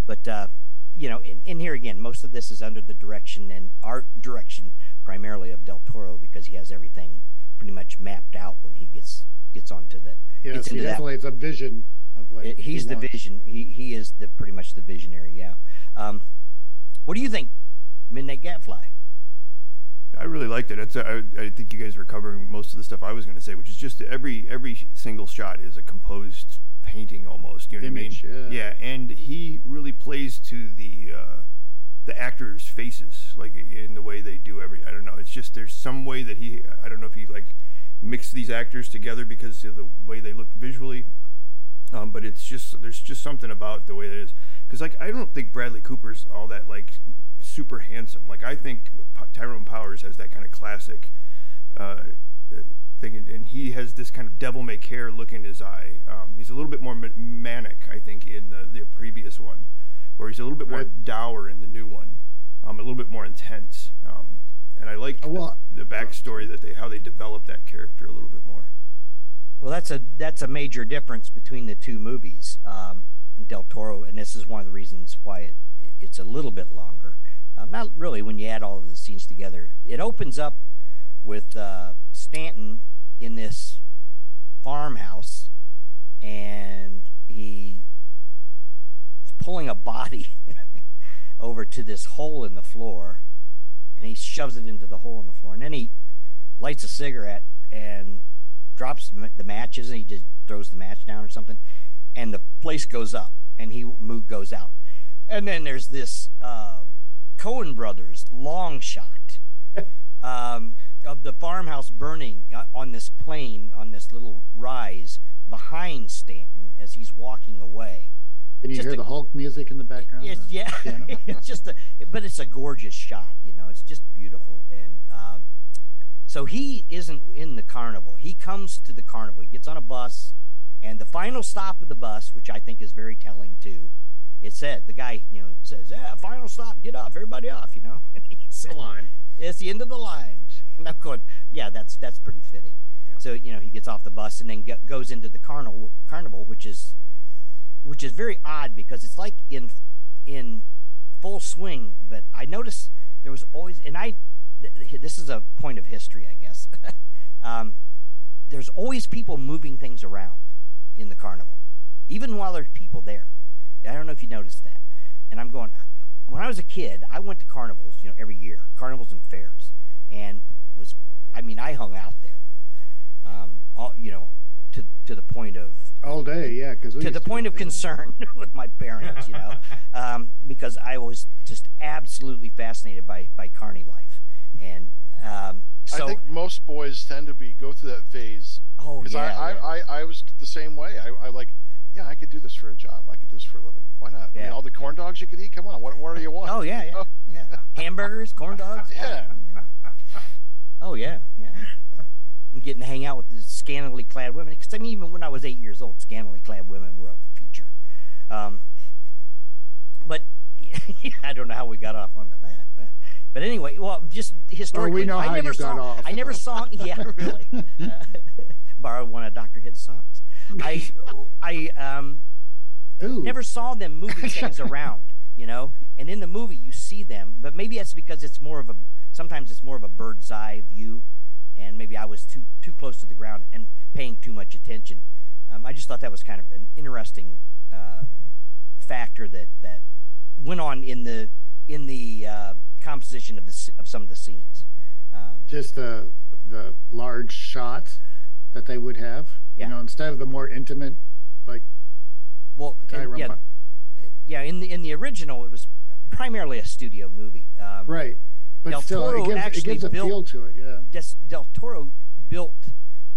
But uh, you know in, in here again most of this is under the direction and art direction primarily of del toro because he has everything pretty much mapped out when he gets gets onto the yes he that. definitely has a vision of what it- he he's the wants. vision. He he is the pretty much the visionary yeah. Um what do you think midnight gadfly I really liked it. It's, I, I think you guys were covering most of the stuff I was going to say, which is just every every single shot is a composed painting almost. You know Image, what I mean? yeah. yeah. and he really plays to the uh, the actors' faces, like in the way they do every. I don't know. It's just there's some way that he. I don't know if he like mixed these actors together because of the way they look visually. Um, but it's just there's just something about the way that it is because like I don't think Bradley Cooper's all that like super handsome. Like I think Tyrone Powers has that kind of classic uh, thing, and, and he has this kind of devil may care look in his eye. Um, he's a little bit more manic, I think, in the, the previous one, where he's a little bit more Right. dour in the new one, um, a little bit more intense. Um, and I like well- the, the backstory that they how they develop that character a little bit more. Well, that's a that's a major difference between the two movies. Um, Del Toro, and this is one of the reasons why it it's a little bit longer. Um, not really when you add all of the scenes together. It opens up with uh, Stanton in this farmhouse, and he's pulling a body *laughs* over to this hole in the floor, and he shoves it into the hole in the floor, and then he lights a cigarette and drops the matches, and he just throws the match down or something, and the place goes up, and he Moog goes out, and then there's this uh, Coen brothers long shot *laughs* um, of the farmhouse burning uh, on this plane on this little rise behind Stanton as he's walking away. Can you Just hear a- the Hulk music in the background? It's, yeah, *laughs* it's just a, but it's a gorgeous shot. You know, it's just beautiful. And um, so he isn't in the carnival. He comes to the carnival. He gets on a bus, and the final stop of the bus, which I think is very telling too, it said the guy, you know, says, "Yeah, final stop, get off, everybody off." You know, and *laughs* he said, Go on. it's the end of the line. *laughs* And I'm going, yeah, that's that's pretty fitting. Yeah. So you know, he gets off the bus and then go- goes into the carnival, carnival, which is which is very odd because it's like in in full swing. But I noticed there was always, and I th- th- this is a point of history, I guess. *laughs* um, there's always people moving things around in the carnival, even while there's people there. I don't know if you noticed that. And I'm going, when I was a kid, I went to carnivals, you know, every year, carnivals and fairs, and was, I mean, I hung out there, um, all, you know, to to the point of all day, yeah. Because to the point of concern *laughs* with my parents, you know, *laughs* um, because I was just absolutely fascinated by by carny life, and um, so I think most boys tend to be go through that phase oh because yeah, I, yeah. I, I I was the same way. I, I like, yeah, I could do this for a job. I could do this for a living. Why not? I mean, all the corn dogs you could eat. Come on, what what do you want? oh yeah, yeah, yeah, *laughs* hamburgers, corn dogs, Yeah. Oh yeah, yeah. I'm getting to hang out with the scantily clad women because I mean, even when I was eight years old, scantily clad women were a feature. Um, but *laughs* I don't know how we got off onto that. But anyway, well, just historically, know I how never you saw. got off. I never saw. *laughs* Yeah, really. Uh, borrowed one of Dr. Head's socks. I, I um, Ooh, never saw them moving *laughs* things around, you know. And in the movie, you see them, but maybe that's because it's more of a sometimes it's more of a bird's eye view, and maybe I was too too close to the ground and paying too much attention. Um, I just thought that was kind of an interesting uh, factor that that went on in the in the uh, composition of the of some of the scenes. Um, just the the large shots that they would have. Yeah. You know, instead of the more intimate, like well, guy and, run yeah, yeah. In the in the original, it was primarily a studio movie. Um, right. But Del still, Toro it gives, it actually gives a built- feel to it. Yeah. Des, Del Toro built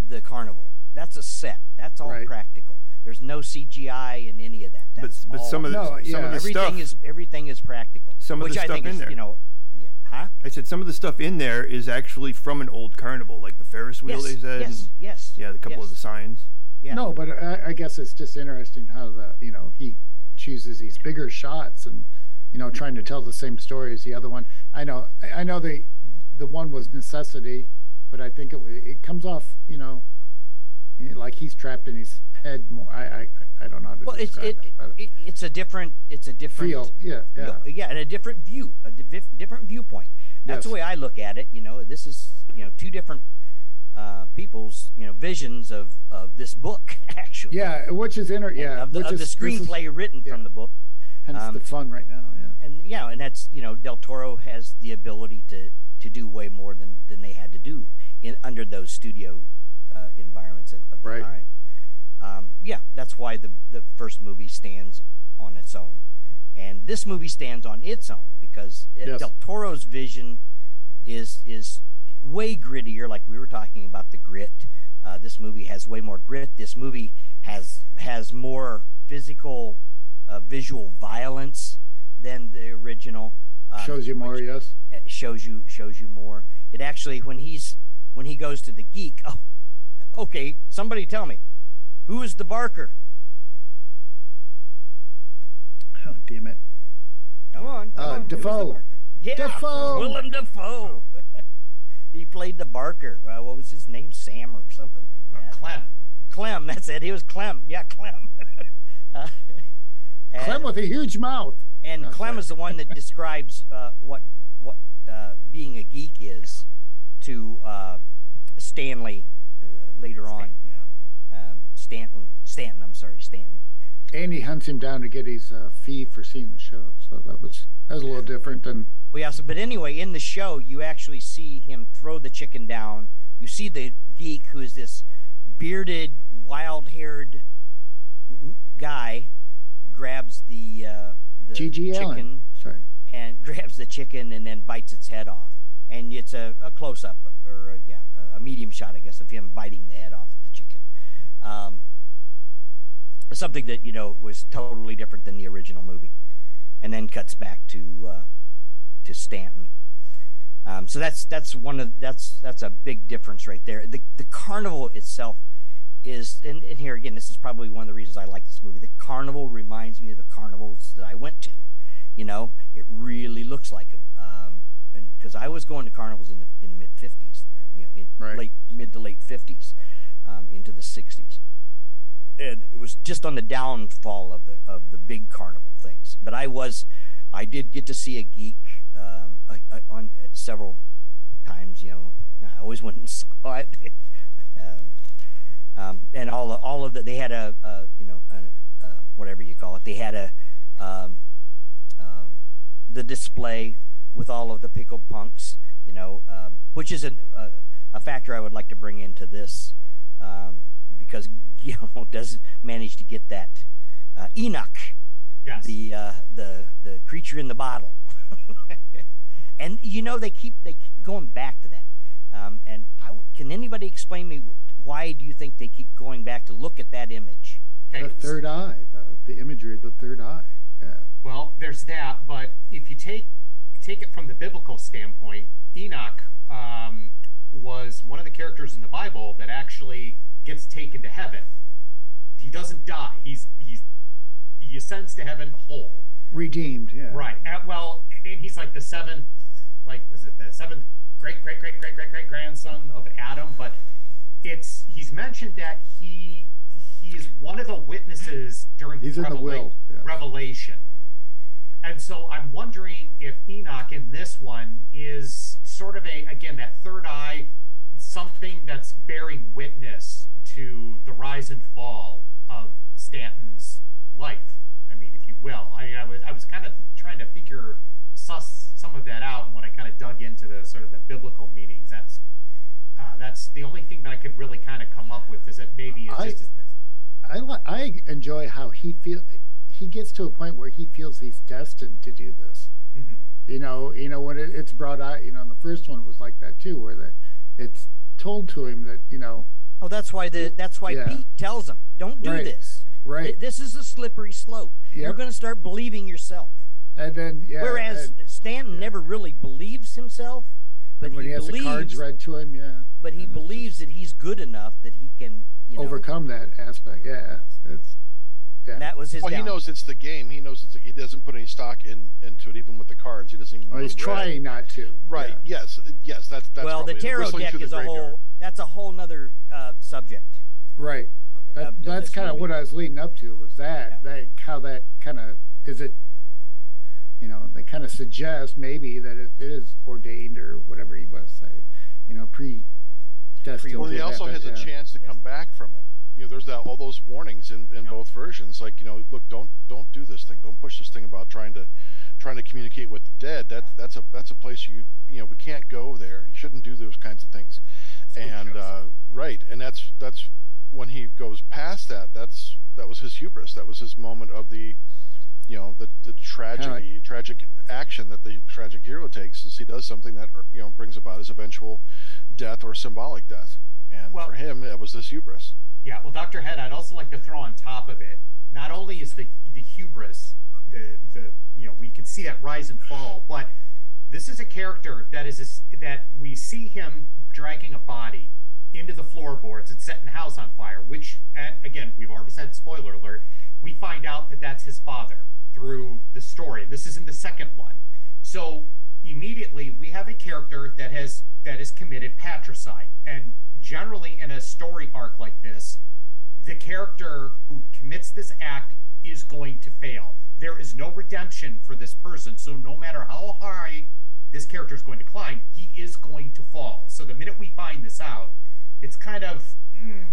the carnival. That's a set. That's all Right. practical. There's no CGI in any of that. But That's but all, some of the No, some yeah. of the everything stuff is everything is practical. Some of which the I stuff think in is, there. You know, yeah, huh? I said some of the stuff in there is actually from an old carnival, like the Ferris wheel yes, they said. yes, and, yes. yeah, a couple yes. of the signs. Yeah. No, but I, I guess it's just interesting how the you know he chooses these bigger shots and you know trying to tell the same story as the other one. I know I, I know the the one was necessity, but I think it it comes off you know eh, like he's trapped in his head more. I I I don't know how to Well, it's describe it, that, it, it's a different it's a different feel. Yeah, yeah. No, yeah, and a different view, a div- different viewpoint. That's the way I look at it. You know, this is you know two different uh, people's you know visions of of this book *laughs* actually. Yeah, which is inter. Yeah, of the, which of is the this is screenplay written from the book, Hence um, the fun right now. Yeah. and yeah, and that's you know Del Toro has the ability to to do way more than than they had to do in under those studio uh, environments of, of the Right. time. Um, yeah, that's why the the first movie stands on its own, and this movie stands on its own because Yes. Del Toro's vision is is way grittier. Like we were talking about the grit. Uh, this movie has way more grit. This movie has has more physical, uh, visual violence than the original. um, Shows you more. Yes. shows you shows you more. It actually when he's when he goes to the geek. Oh, okay. Somebody tell me, who is the Barker? Oh damn it. Come on, come Uh, on. Dafoe. Barker? Yeah, Dafoe. Willem Dafoe. *laughs* he played the Barker. Well, what was his name? Sam or something like that. Clem. Clem. That's it. He was Clem. Yeah, Clem. *laughs* uh, Clem with a huge mouth. And That's Clem right. is the one that *laughs* describes uh, what what uh, being a geek is to uh, Stanley uh, later on. Yeah. Um, Stanton, Stanton. I'm sorry, Stanton. And he hunts him down to get his uh, fee for seeing the show. So that was that was a little different than Well, yeah. So, but anyway, in the show, you actually see him throw the chicken down. You see the geek who is this bearded, wild-haired guy grabs the uh, the G.G. chicken Allen. Sorry. and *laughs* grabs the chicken and then bites its head off. And it's a, a close up or a, yeah, a- medium shot, I guess, of him biting the head off. Um, something that you know was totally different than the original movie, and then cuts back to uh, to Stanton. Um, so that's that's one of that's that's a big difference right there. The the carnival itself is and, and here again, this is probably one of the reasons I like this movie. The carnival reminds me of the carnivals that I went to. You know, it really looks like them. Um, and because I was going to carnivals in the in the mid '50s, you know, in Right. late mid to late '50s, um, into the '60s, and it was just on the downfall of the of the big carnival things. But I was, I did get to see a geek um, I, I, on several times. You know, I always *laughs* went and saw it. um, um, and all all of that they had a, a you know a, uh, whatever you call it they had a um, um, the display with all of the pickled punks you know which is a, a factor I would like to bring into this um, because *laughs* Guillermo does manage to get that uh, Enoch Yes. the uh, the the creature in the bottle, *laughs* and you know they keep they keep going back to that. Um, and I w can anybody explain me why do you think they keep going back to look at that image? okay. The third eye, the, the imagery of the third eye. Yeah. Well, there's that, but if you take take it from the biblical standpoint, Enoch um, was one of the characters in the Bible that actually gets taken to heaven. He doesn't die. He's he's he ascends to heaven whole. Redeemed. Yeah. Right. Uh, well, and he's like the seventh, like was it the seventh great great great great great great grandson of Adam? But it's he's mentioned that he he's one of the witnesses during He's in the will. Yeah. Revelation. And so I'm wondering if Enoch in this one is sort of a again that third eye, something that's bearing witness to the rise and fall of Stanton's life. I mean, if you will. I mean, I was I was kind of trying to figure suss some of that out, and when I kind of dug into the sort of the biblical meanings, that's uh, that's the only thing that I could really kind of come up with is that maybe it's I- just I I enjoy how he feel. He gets to a point where he feels he's destined to do this. Mhm. You know, you know when it, it's brought out. You know, and the first one was like that too, where that it's told to him that you know, Oh, that's why the that's why Yeah. Pete tells him, don't do Right. this. right? Th- This is a slippery slope. You're going to start believing yourself. And then yeah. Whereas and- Stanton yeah. never really believes himself, but when he, he, has believes the cards read to him, yeah. but he and just believes that he's good enough that he can you know overcome that aspect. Yeah, it's yeah. that was his Well, he knows it's the game. He knows it's, he doesn't put any stock in into it, even with the cards. He doesn't even. Well, he's them trying not to. Right. yeah. Yes. Yes. That's that's. well, the tarot deck through is a whole. That's a whole nother uh, subject. Right. That, of that's kind of what I was leading up to. Was that Yeah. that how that kind of is it? You know, they kind of suggest maybe that it is ordained or whatever he was say. You know, pre. Well, he also has a chance to Yes. come back from it. You know, there's that all those warnings in, in Yep. both versions. Like, you know, look, don't don't do this thing. Don't push this thing about trying to trying to communicate with the dead. That's that's a that's a place you you know we can't go there. You shouldn't do those kinds of things. And uh, right, and that's that's when he goes past that. That's that was his hubris. That was his moment of the you know the the tragedy tragic action that the tragic hero takes is he does something that you know brings about his eventual death or symbolic death and Well- for him it was this hubris Yeah, well, Dr. Head, I'd also like to throw on top of it. Not only is the the hubris, the the you know we can see that rise and fall, but this is a character that is a that we see him dragging a body into the floorboards and setting the house on fire. Which, again, we've already said spoiler alert. We find out that that's his father through the story. This is in the second one, so immediately we have a character that has that has committed patricide, and generally in a story arc like this, the character who commits this act is going to fail. There is no redemption for this person. So no matter how high this character is going to climb, he is going to fall. So the minute we find this out, it's kind of mm,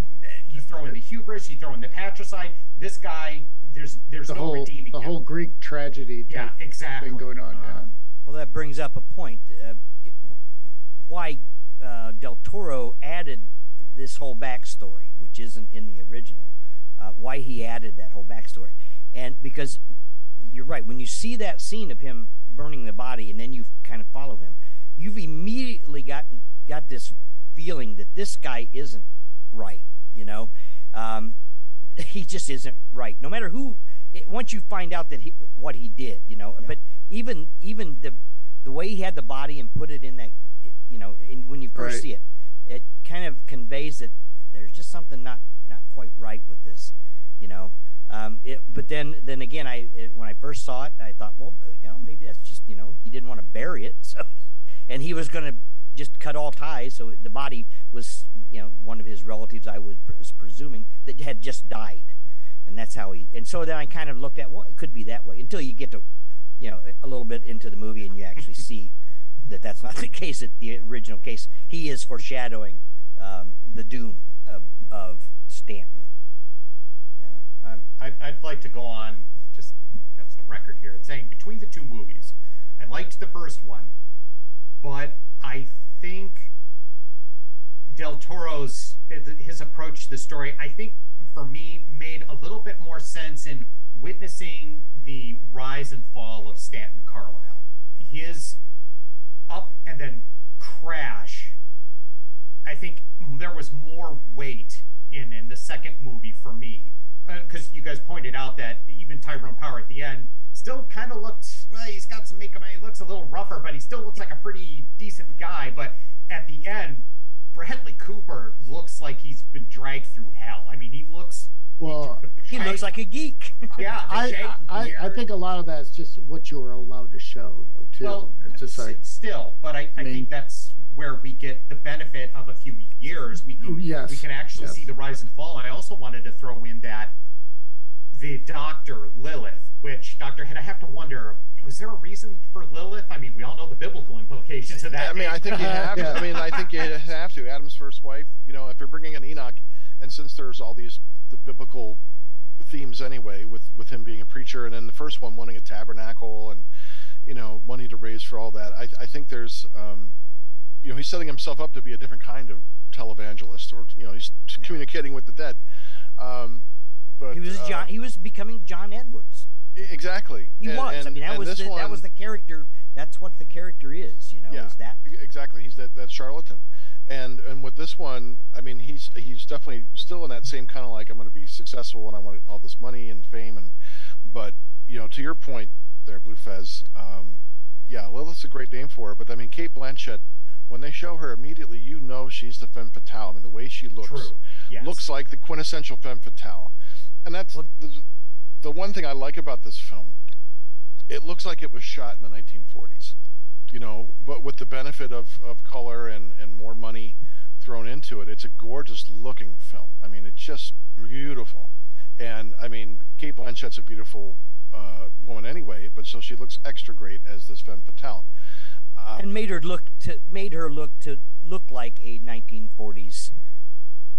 you throw in the hubris, you throw in the patricide. This guy, there's there's The no whole redeeming the him. whole Greek tragedy yeah, exactly thing going on. Uh, yeah. Well, that brings up a point. Uh, why uh, Del Toro added this whole backstory, which isn't in the original. Uh, why he added that whole backstory, and because you're right, when you see that scene of him burning the body, and then you kind of follow him, you've immediately gotten got this feeling that this guy isn't right. You know, um, *laughs* he just isn't right. No matter who, it, once you find out that he what he did, you know, Yeah. but even even the the way he had the body and put it in that, you know, in, when you first Right. see it, it kind of conveys that there's just something not not quite right with this, you know. Um, it, but then then again, I it, when I first saw it, I thought, well, you know, maybe that's just you know he didn't want to bury it, *laughs* so and he was going to just cut all ties, so the body was you know one of his relatives, I was, was presuming that had just died, and that's how he. And so then I kind of looked at well, it could be that way until you get to you know a little bit into the movie and you actually see *laughs* that that's not the case at the original case. He is foreshadowing um, the doom of of Stanton. Yeah, um, I, I'd like to go on just gets the record here. It's saying between the two movies, I liked the first one, but I think Del Toro's uh, his approach to the story, I think for me made a little bit more sense in witnessing the rise and fall of Stanton Carlisle. His up and then crash I think there was more weight in in the second movie for me uh, because you guys pointed out that even Tyrone Power at the end still kind of looked well he's got some makeup he looks a little rougher but he still looks like a pretty decent guy but at the end Bradley Cooper looks like he's been dragged through hell I mean he looks Well, He looks like a geek. *laughs* yeah I, I, I think a lot of that is just what you were allowed to show, though, too. Well, it's just s- like, still, but I, I, I mean- think that's where we get the benefit of a few years. We can yes, we can actually yes. see the rise and fall. I also wanted to throw in that the doctor Lilith, which Doctor Head, I have to wonder, was there a reason for Lilith? I mean, we all know the biblical implications of that. I mean, I think you have. Yeah. to. I mean, I think you *laughs* have to. Adam's first wife. You know, if you're bringing an Enoch, and since there's all these the biblical themes anyway, with with him being a preacher, and then the first one wanting a tabernacle and you know money to raise for all that, I I think there's um, you know he's setting himself up to be a different kind of televangelist, or you know he's Yeah. communicating with the dead. Um, but he was uh, John. He was becoming John Edwards. Exactly. He And- was. I mean, that was the, that was the character. That's what the character is. You know, Yeah. is that Exactly. He's that that charlatan. And and with this one, I mean, he's he's definitely still in that same kind of like I'm going to be successful and I want all this money and fame and but you know to your point there, Blue Fez. Um, yeah, Lilith's a great name for her, but I mean, Cate Blanchett. When they show her immediately, you know she's the femme fatale. I mean, the way she looks Yes. looks like the quintessential femme fatale. And that's Well- the, the one thing I like about this film. It looks like it was shot in the 1940s, you know, but with the benefit of, of color and, and more money thrown into it. It's a gorgeous looking film. I mean, it's just beautiful. And I mean, Cate Blanchett's a beautiful uh, woman anyway, but so she looks extra great as this femme fatale. Um, and made her look to made her look to look like a 1940s,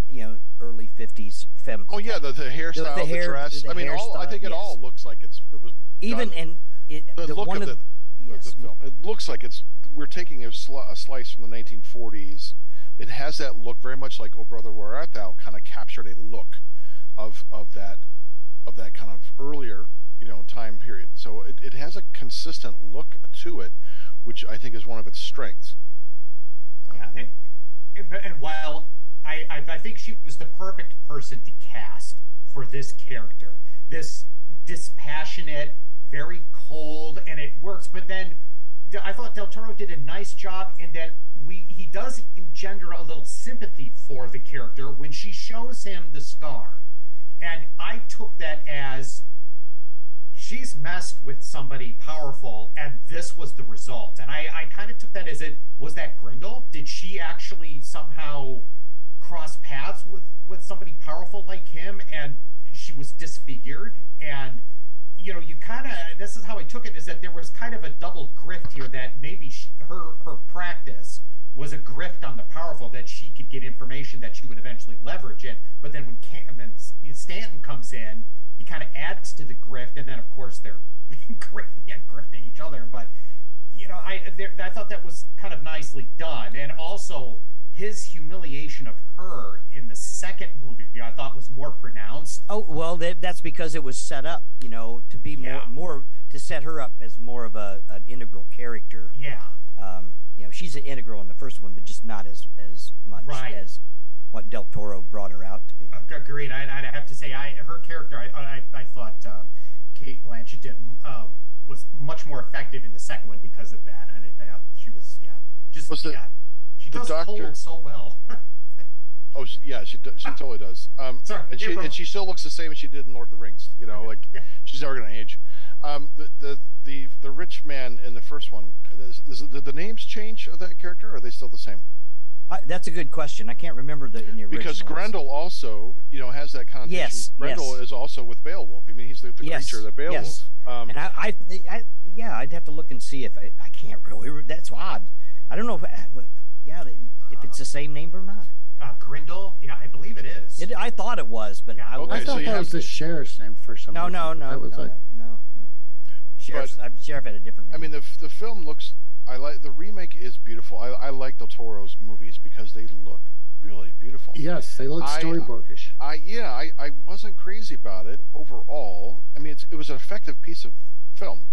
you know, early 50s femme. oh yeah, the, the hairstyle, the, hair- dress. the I mean, all I think it yes. all looks like it's it was even done- and it, the, the look one of of the, yes, the film. It looks like it's we're taking a, sli- a slice from the 1940s. It has that look very much like Oh Brother Where Art Thou kind of captured a look of of that of that kind of earlier you know time period. So it, it has a consistent look to it, which I think is one of its strengths. Yeah, Um, and, and, and while I, I I think she was the perfect person to cast for this character, this dispassionate, very cold, and it works. But then I thought Del Toro did a nice job, and then we he does engender a little sympathy for the character when she shows him the scar, and I took that as she's messed with somebody powerful and this was the result. And i i kind of took that as it was that Grindle did she actually somehow cross paths with with somebody powerful like him and she was disfigured. And you know you kind of this is how i took it is that there was kind of a double grift here that maybe she, her her practice was a grift on the powerful that she could get information that she would eventually leverage it. But then when Cam, when stanton comes in he kind of adds to the grift, and then of course they're *laughs* grifting and grifting each other. But you know, I I thought that was kind of nicely done, and also his humiliation of her in the second movie, I thought was more pronounced. Oh well, that, that's because it was set up, you know, to be more Yeah. more to set her up as more of a an integral character. Yeah, Um, you know, she's an integral in the first one, but just not as as much Right. as what Del Toro brought her out to be. Ag- agreed. I, I'd have to say, I her character, I I, I thought uh, Cate Blanchett did uh, was much more effective in the second one because of that. And it, uh, she was, yeah, just Was the- yeah, she the does doctor- hold so well. *laughs* Oh, she, yeah, she do- she totally does. Um, Sorry, and she and she still looks the same as she did in Lord of the Rings. You know, like Yeah. *laughs* she's never gonna age. Um, the the the the rich man in the first one. Is, is, did the names change of that character? Or are they still the same? I, that's a good question. I can't remember the in the original. Because Grendel also, you know, has that connotation. Yes, Grendel yes. is also with Beowulf. I mean, he's the, the Yes, creature, the Beowulf. yes. Um, And I, I, I, yeah, I'd have to look and see if I, I can't really. That's odd. I don't know if, uh, what- yeah, if it's the same name or not. uh, Grindle, yeah, I believe it is. It, I thought it was, but Yeah, I, okay, I wasn't- so thought that have- was the sheriff's name for some no, reason. no, no, That was no, like, no. Sheriff, uh, sheriff had a different name. I mean, the the film looks. I like the remake is beautiful. I, I like Del Toro's movies because they look really beautiful. yes, they look I- storybookish. I yeah, I, I wasn't crazy about it overall. I mean, it's, it was an effective piece of film.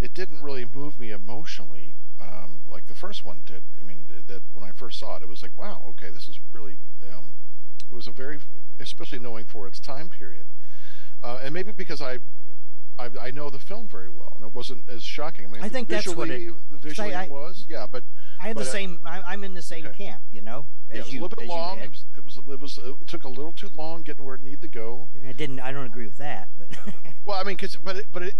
It didn't really move me emotionally um, like the first one did. I mean, that when I first saw it, it was like, wow, okay, this is really. Um, it was a very, especially knowing for its time period, uh, and maybe because I, I, I know the film very well, and it wasn't as shocking. I mean, I think that's what it- visually- Visually, I- it was, yeah, but I had the but, uh, same. I, I'm in the same okay. camp, you know. yeah, it as was a little bit you long. It was, it was, it was, it took a little too long getting where it needed to go. I didn't. I don't agree with that, but Well, I mean, cause, but it, but it,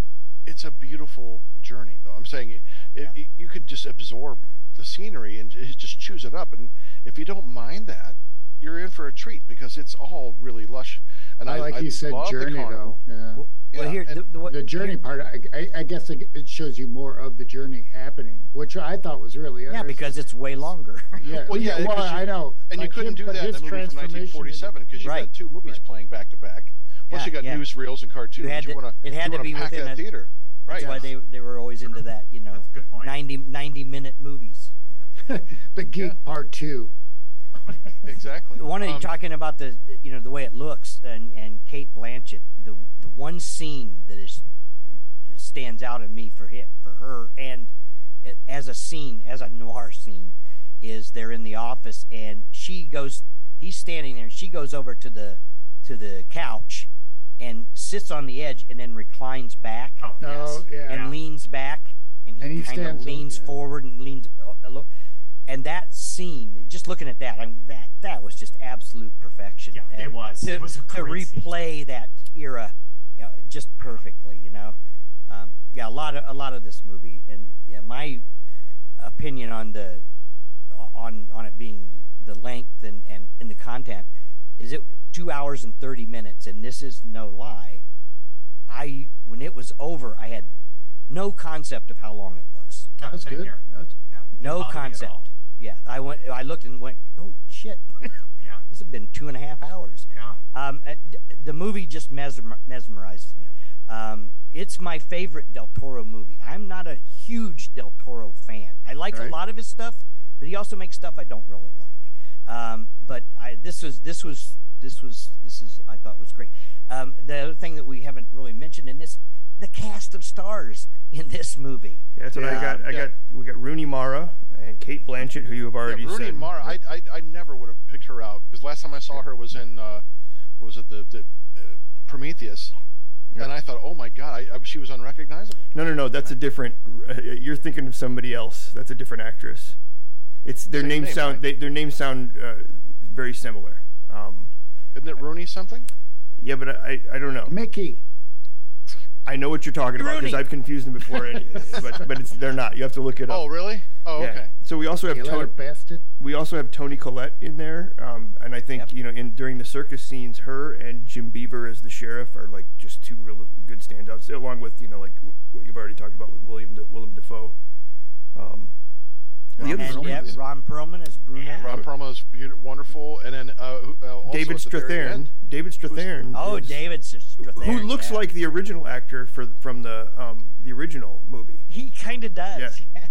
it's a beautiful journey, though. I'm saying it, Yeah. it, you can just absorb the scenery and just choose it up, and if you don't mind that, you're in for a treat because it's all really lush. And I, I like I you said, journey though. Yeah. well, well, Yeah, here the, the, what- the journey here- part, I, I, I guess it, it shows you more of the journey happening, which I thought was really Yeah, interesting. because it's way longer. *laughs* yeah, Well, yeah, well, 'cause you- I know, And you couldn't him- do that in his the movie from 1947 because you Right. had two movies Right. playing back to back. Plus, Yeah, you got yeah. newsreels and cartoons. You had to- want to it had to you be wanna pack within a- theater. That's Right. why they they were always into that. You know, That's a good point. 90, 90 minute movies. *laughs* the geek Yeah. part two. *laughs* Exactly. The one that Um, you're talking about the you know the way it looks and and Cate Blanchett the the one scene that is stands out in me for hit for her and it, as a scene as a noir scene is they're in the office and she goes he's standing there and she goes over to the to the couch and sits on the edge and then reclines back Oh, No, yes. yeah. and leans back and he, he kind stands of up, leans yeah. forward and leans a, a and that scene just looking at that I mean, that that was just absolute perfection Yeah, it was. to, It was a to great scene. replay that era you know, just perfectly you know um, yeah a lot of a lot of this movie and yeah my opinion on the on on it being the length and and, and the content is it two hours and 30 minutes and this is no lie i when it was over i had no concept of how long it was Yeah, That's good. That's, Yeah, no bother me at all. concept yeah i went i looked and went oh shit *laughs* Yeah, this has been two and a half hours yeah. um, uh, the movie just mesmer- mesmerizes me. Um, it's my favorite Del Toro movie. I'm not a huge Del Toro fan. I like a lot of his stuff, but he also makes stuff I don't really like. Um, but I, this was this was this was this is I thought was great. Um, the other thing that we haven't really mentioned in this, the cast of stars in this movie. Yeah, that's what I got. I Yeah. got we got Rooney Mara and Cate Blanchett, who you have already yeah, Rooney said. Mara, I, I I never would have picked her out because last time I saw her was in uh, what was it the, the uh, Prometheus, Yeah. and I thought, oh my god, I, I, she was unrecognizable. No, no, no. That's a different. Uh, you're thinking of somebody else. That's a different actress. It's their Same names name, sound. right? They, their names sound uh, very similar. Um, Isn't it Rooney something? yeah, but I I don't know. Mickey. I know what you're talking about because I've confused them before. any- *laughs* but but it's they're not. You have to look it up. Oh really? Oh Yeah. okay. So we also have You Tony. bastard. We also have Toni Collette in there, um, and I think Yep. you know in during the circus scenes, her and Jim Beaver as the sheriff are like just two real good standouts, along with you know like w- what you've already talked about with William De- Willem Dafoe. Um, and the Ron other And Perlman yeah, is- Ron Perlman as Brunette. Ron Perlman is beautiful, wonderful, and then uh, uh, also David at Strathairn. end- David Strathairn. Oh, is- David Strathairn. who looks yeah. like the original actor for from the um, the original movie. he kind of does. Yeah. *laughs*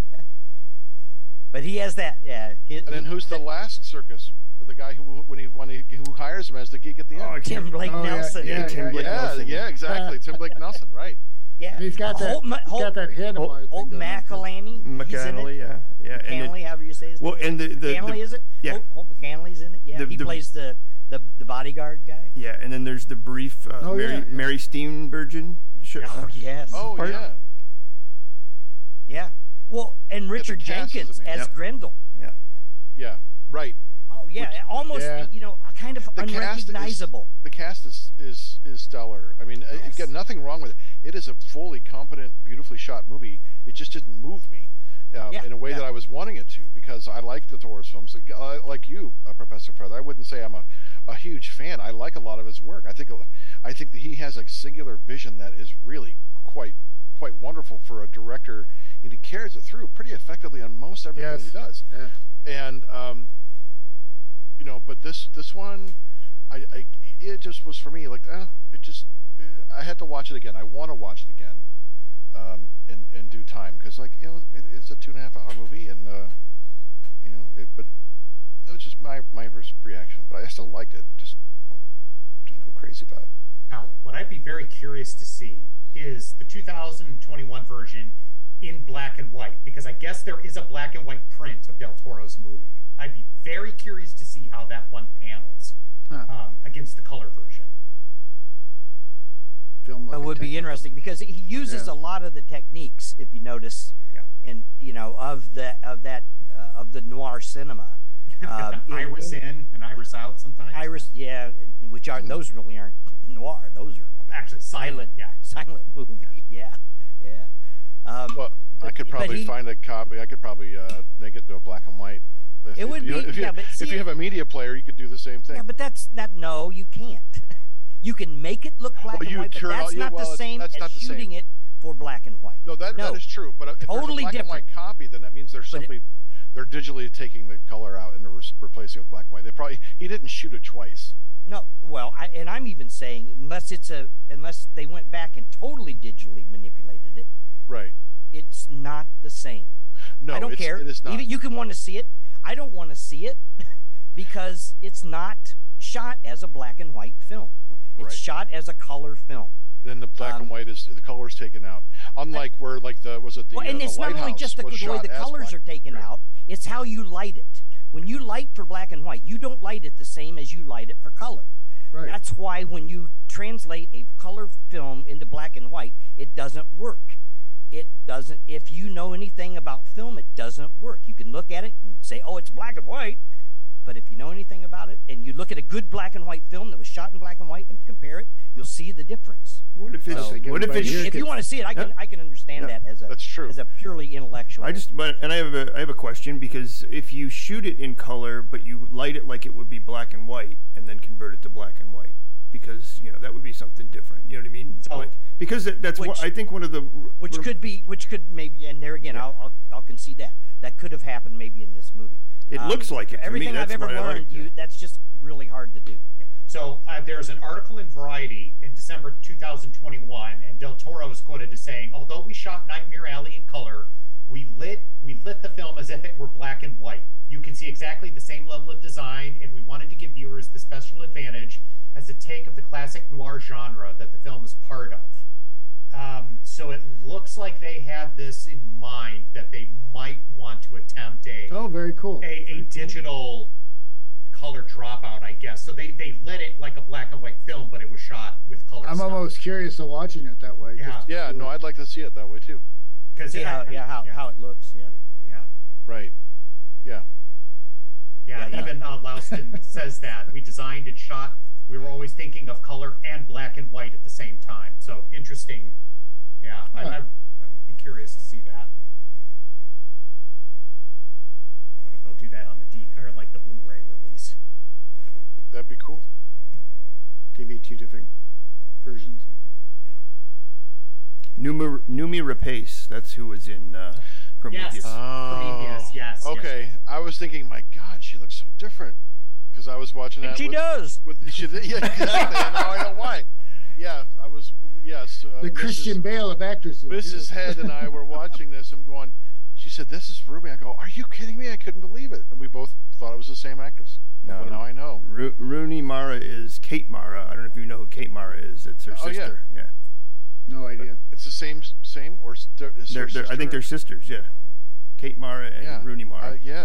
But he has that. Yeah. he- And then he- who's the last circus? The guy who when he when he who hires him as the geek at the Oh, end. Tim Blake Oh, yeah, Nelson. yeah, Tim yeah, Blake yeah, Nelson. yeah, exactly. Tim Blake *laughs* Nelson, right? Yeah. And he's got that. Holt, Ma- he's Holt, got that handlebar Holt, thing Holt going on, too. McElhaney. He's in yeah, yeah. And McCanley, however you say his well, name. and the the, McCanley, the is it? yeah. Holt, Holt McCanley's in it. Yeah. The- he the- plays the, the the bodyguard guy. yeah, and then there's the brief uh, Oh, Mary yeah, yeah. Mary Steenburgen. Sh- Oh yes. Oh Pardon? yeah. Yeah. Well, and Richard cast is Jenkins as Yep. Grindle. yeah. Yeah, right. Yeah, almost Yeah. you know kind of The cast is- unrecognizable. The cast is is is stellar. I mean, uh, Yes. again, nothing wrong with it. It is a fully competent, beautifully shot movie. It just didn't move me um, Yeah, in a way yeah. that I was wanting it to because I like the Torres films. Like, uh, like you, uh, Professor Fether. I wouldn't say I'm a, a huge fan. I like a lot of his work. I think I think that he has a singular vision that is really quite quite wonderful for a director, and he carries it through pretty effectively on most everything Yes. he does Yeah. and um, you know, but this this one, I, I it just was for me like uh, it just eh, I had to watch it again. I want to watch it again, um, in in due time because like you know it, it's a two and a half hour movie and uh, you know it, but it was just my my first reaction. But I still liked it. It just didn't go crazy about it. Now, what I'd be very curious to see is the 2021 version in black and white, because I guess there is a black and white print of Del Toro's movie. I'd be very curious to see how that one panels Huh. um, against the color version. Film like It a would be interesting because he uses Yeah. a lot of the techniques, if you notice, Yeah. in you know of the of that uh, of the noir cinema. *laughs* Um, in- iris in- in and iris out sometimes. Iris, yeah, which are those really aren't noir; those are Actually, silent. Yeah. silent *laughs* movie. Yeah, yeah. Um, Well, I could probably he- find a copy. I could probably uh, make it into a black and white. If, It would you, be- if you, yeah, but if you have a media player, you could do the same thing. Yeah, but that's that. No, you can't. *laughs* you can make it look black Well, and white, but that's yeah, not well, the same that's as not the same. shooting it for black and white. No, that No. that is true. But uh, if Totally black and white copy, then that means they're But it- simply they're digitally taking the color out and replacing it with black and white. They probably he didn't shoot it twice. No, well, I, and I'm even saying unless it's a unless they went back and totally digitally manipulated it, Right. it's not the same. No, I don't it's, care. It is not. Even you can want to see it. I don't want to see it *laughs* because it's not shot as a black and white film. It's right. shot as a color film. then the black um, and white is the color is taken out. Unlike where like the was it the, well, and uh, it's not only just the, the way the colors are taken out; it's how you light it. When you light for black and white, you don't light it the same as you light it for color. Right. That's why when you translate a color film into black and white, it doesn't work. It doesn't. If you know anything about film, it doesn't work. You can look at it and say, "Oh, it's black and white," but if you know anything about it and you look at a good black and white film that was shot in black and white and compare it, you'll see the difference. What if it's So- what if it's If you, here if you could- want to see it, I can Yeah. I can understand Yeah. that as a That's true. as a purely intellectual. I just but and I have a I have a question because if you shoot it in color but you light it like it would be black and white and then convert it to black and white because you know that would be something different. You know what I mean? So- like because that, that's what Which- I think one of the which could be which could maybe and there again Yeah. I'll, I'll I'll concede that that could have happened maybe in this movie. it Um, looks like it everything me. I've ever learned, like you that's just really hard to do. Yeah. So uh, there's an article in Variety in December 2021, and Del Toro is quoted as saying, "Although we shot Nightmare Alley in color, we lit we lit the film as if it were black and white. You can see exactly the same level of design, and we wanted to give viewers the special advantage as a take of the classic noir genre that the film is part of." Um, so it looks like they had this in mind that they might want to attempt a Oh, very cool. a, a Very cool. digital color dropout, I guess. So they they lit it like a black and white film, but it was shot with color. I'm almost curious of watching it that way. Yeah. Yeah, no, I'd like to see it that way too. because See how yeah how, how it looks. Yeah. yeah Right. yeah. Yeah, yeah. Even uh, Laustsen says that we designed and shot. We were always thinking of color and black and white at the same time. So interesting. Yeah, I, Huh. I, I'd be curious to see that. What if they'll do that on the D or like the Blu-ray release? That'd be cool. give you two different versions. Noomi Noomi Rapace. That's who was in uh, Prometheus. Yes. Prometheus, yes, yes, Okay. yes. I was thinking, my God, she looks so different because I was watching And that she with, does. with *laughs* she, yeah, exactly. and now I know why. Yeah, I was yes. Uh, The Mrs. Christian Bale of actresses. Mrs. yes. Head and I were watching this. I'm going. she said, "This is Ruby." I go, "Are you kidding me?" I couldn't believe it, and we both thought it was the same actress. No, Well, now I know. Ro- Rooney Mara is Kate Mara. I don't know if you know who Kate Mara is. It's her Oh, sister. Yeah, No idea. It's the same, same, or is they're, her they're, I think they're sisters. Yeah, Kate Mara and yeah. Rooney Mara. Uh, yes,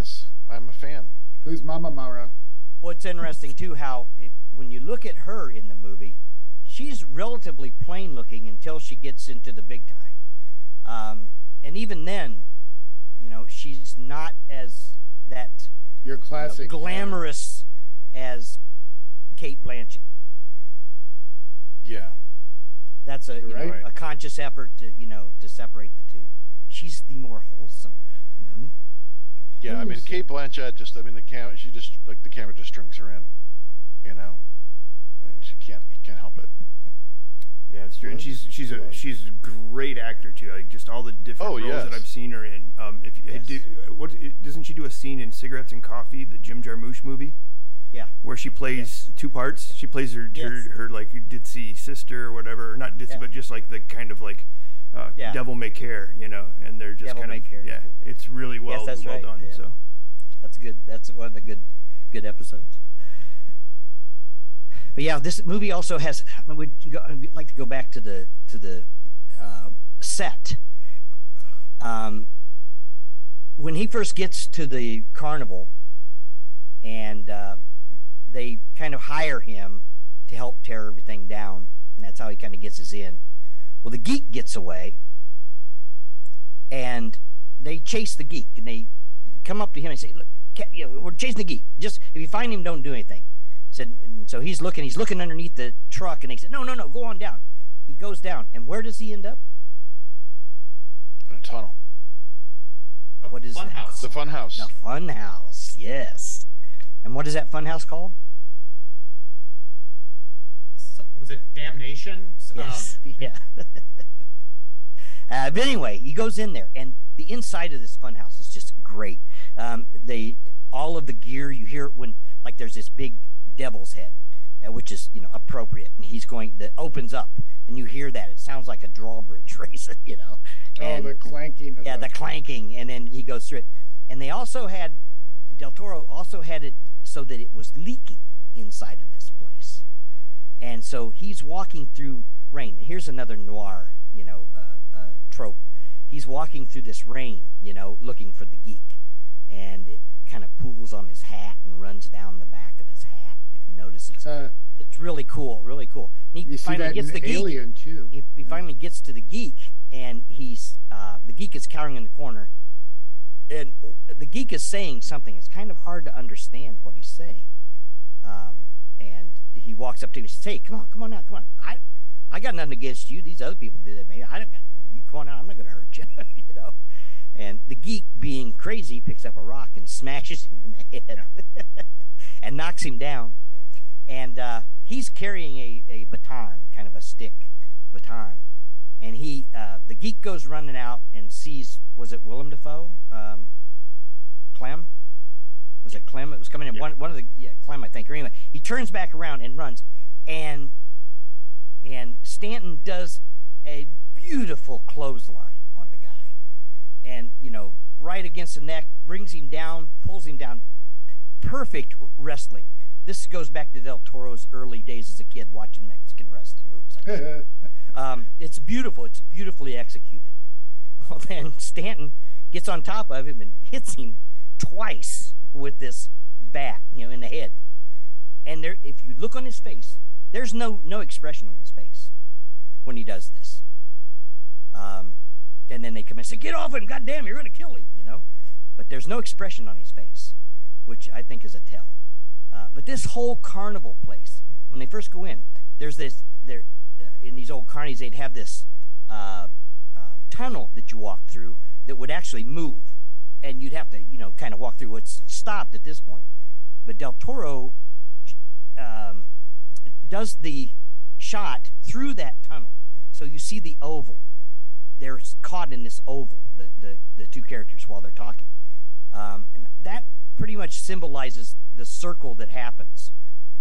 It's interesting too how it, when you look at her in the movie, she's relatively plain looking until she gets into the big time, um, and even then, you know, she's not as that Your you know, classic. glamorous as Cate Blanchett. Yeah, That's a you know, a conscious effort to you know to separate the two. She's the more wholesome. Mhm. Yeah. I mean, Cate Blanchett just. I mean, the camera. She just like the camera just drinks her in. You know, I mean, she can't. You can't help it. Yeah, it's true. And she's she's a she's a great actor too. Like just all the different Oh, roles that. I've seen her in. Um, if you Yes. do, what doesn't she do a scene in Cigarettes and Coffee, the Jim Jarmusch movie? Yeah. where she plays two parts. She plays her Yes. her, her like ditzy sister or whatever, not ditzy, Yeah. but just like the kind of like uh, Yeah. devil may care, you know. And they're just Devil kind May of Care yeah, it's really well that's well right, done. yeah. So That's good. That's one of the good good episodes. But yeah, this movie also has. I would like to go back to the to the uh, set. Um, when he first gets to the carnival, and uh, they kind of hire him to help tear everything down, and that's how he kind of gets his in. Well, the geek gets away, and they chase the geek, and they come up to him and say, "Look, you know, we're chasing the geek. Just if you find him, don't do anything." Said, and so he's looking. He's looking underneath the truck, and he said, "No, no, no, go on down." He goes down, and where does he end up? In a tunnel. What is it? Funhouse? The fun house. The Fun House. Yes. And what is that Fun House called? So- was it Damnation? Yes. Um, *laughs* yeah. *laughs* uh, but anyway, he goes in there, and the inside of this funhouse is just great. Um, they all of the gear you hear it when like there's this big devil's head, uh, which is you know appropriate, and he's going that opens up, and you hear that it sounds like a drawbridge *laughs* race, you know. Oh, the clanking. Yeah, the clanking, and then he goes through it. And they also had Del Toro also had it so that it was leaking inside of this place, and so he's walking through rain. And here's another noir, you know, uh, uh, trope. He's walking through this rain, you know, looking for the geek, and it kind of pools on his hat and runs down the back of his hat. If you notice, it's Uh, it's really cool, really cool. And he you see finally that gets in the geek Alien too. he, he finally gets to the geek and he's uh, the geek is cowering in the corner and the geek is saying something it's kind of hard to understand what he's saying um, and he walks up to him and says hey come on come on now come on. I i got nothing against you. These other people did it man i don't got you come on out. I'm not gonna hurt you *laughs* you know? And the geek being crazy picks up a rock and smashes him in the *laughs* head *laughs* and knocks him down. And uh, he's carrying a, a baton kind of a stick baton. And he uh, the geek goes running out and sees was it Willem Dafoe? Um, Clem was it Clem it was coming in Yeah. one one of the yeah Clem I think or anyway he turns back around and runs and and Stanton does a beautiful clothesline on the guy and you know right against the neck brings him down pulls him down perfect wrestling this goes back to Del Toro's early days as a kid watching Mexican wrestling movies sure. *laughs* Um, it's beautiful. It's beautifully executed. *laughs* Well, then Stanton gets on top of him and hits him twice with this bat, you know, in the head. And there, if you look on his face, there's no no expression on his face when he does this. Um, and then they come and say, "Get off him! God damn, you're gonna kill him!" You know. But there's no expression on his face, which I think is a tell. Uh, but this whole carnival place, when they first go in, there's this there uh, in these old carnies they'd have this uh, uh, tunnel that you walk through that would actually move, and you'd have to you know kind of walk through. what's stopped at this point, but Del Toro um, does the shot through that tunnel, so you see the oval. They're caught in this oval, the the, the two characters while they're talking, um, and that pretty much symbolizes the circle that happens,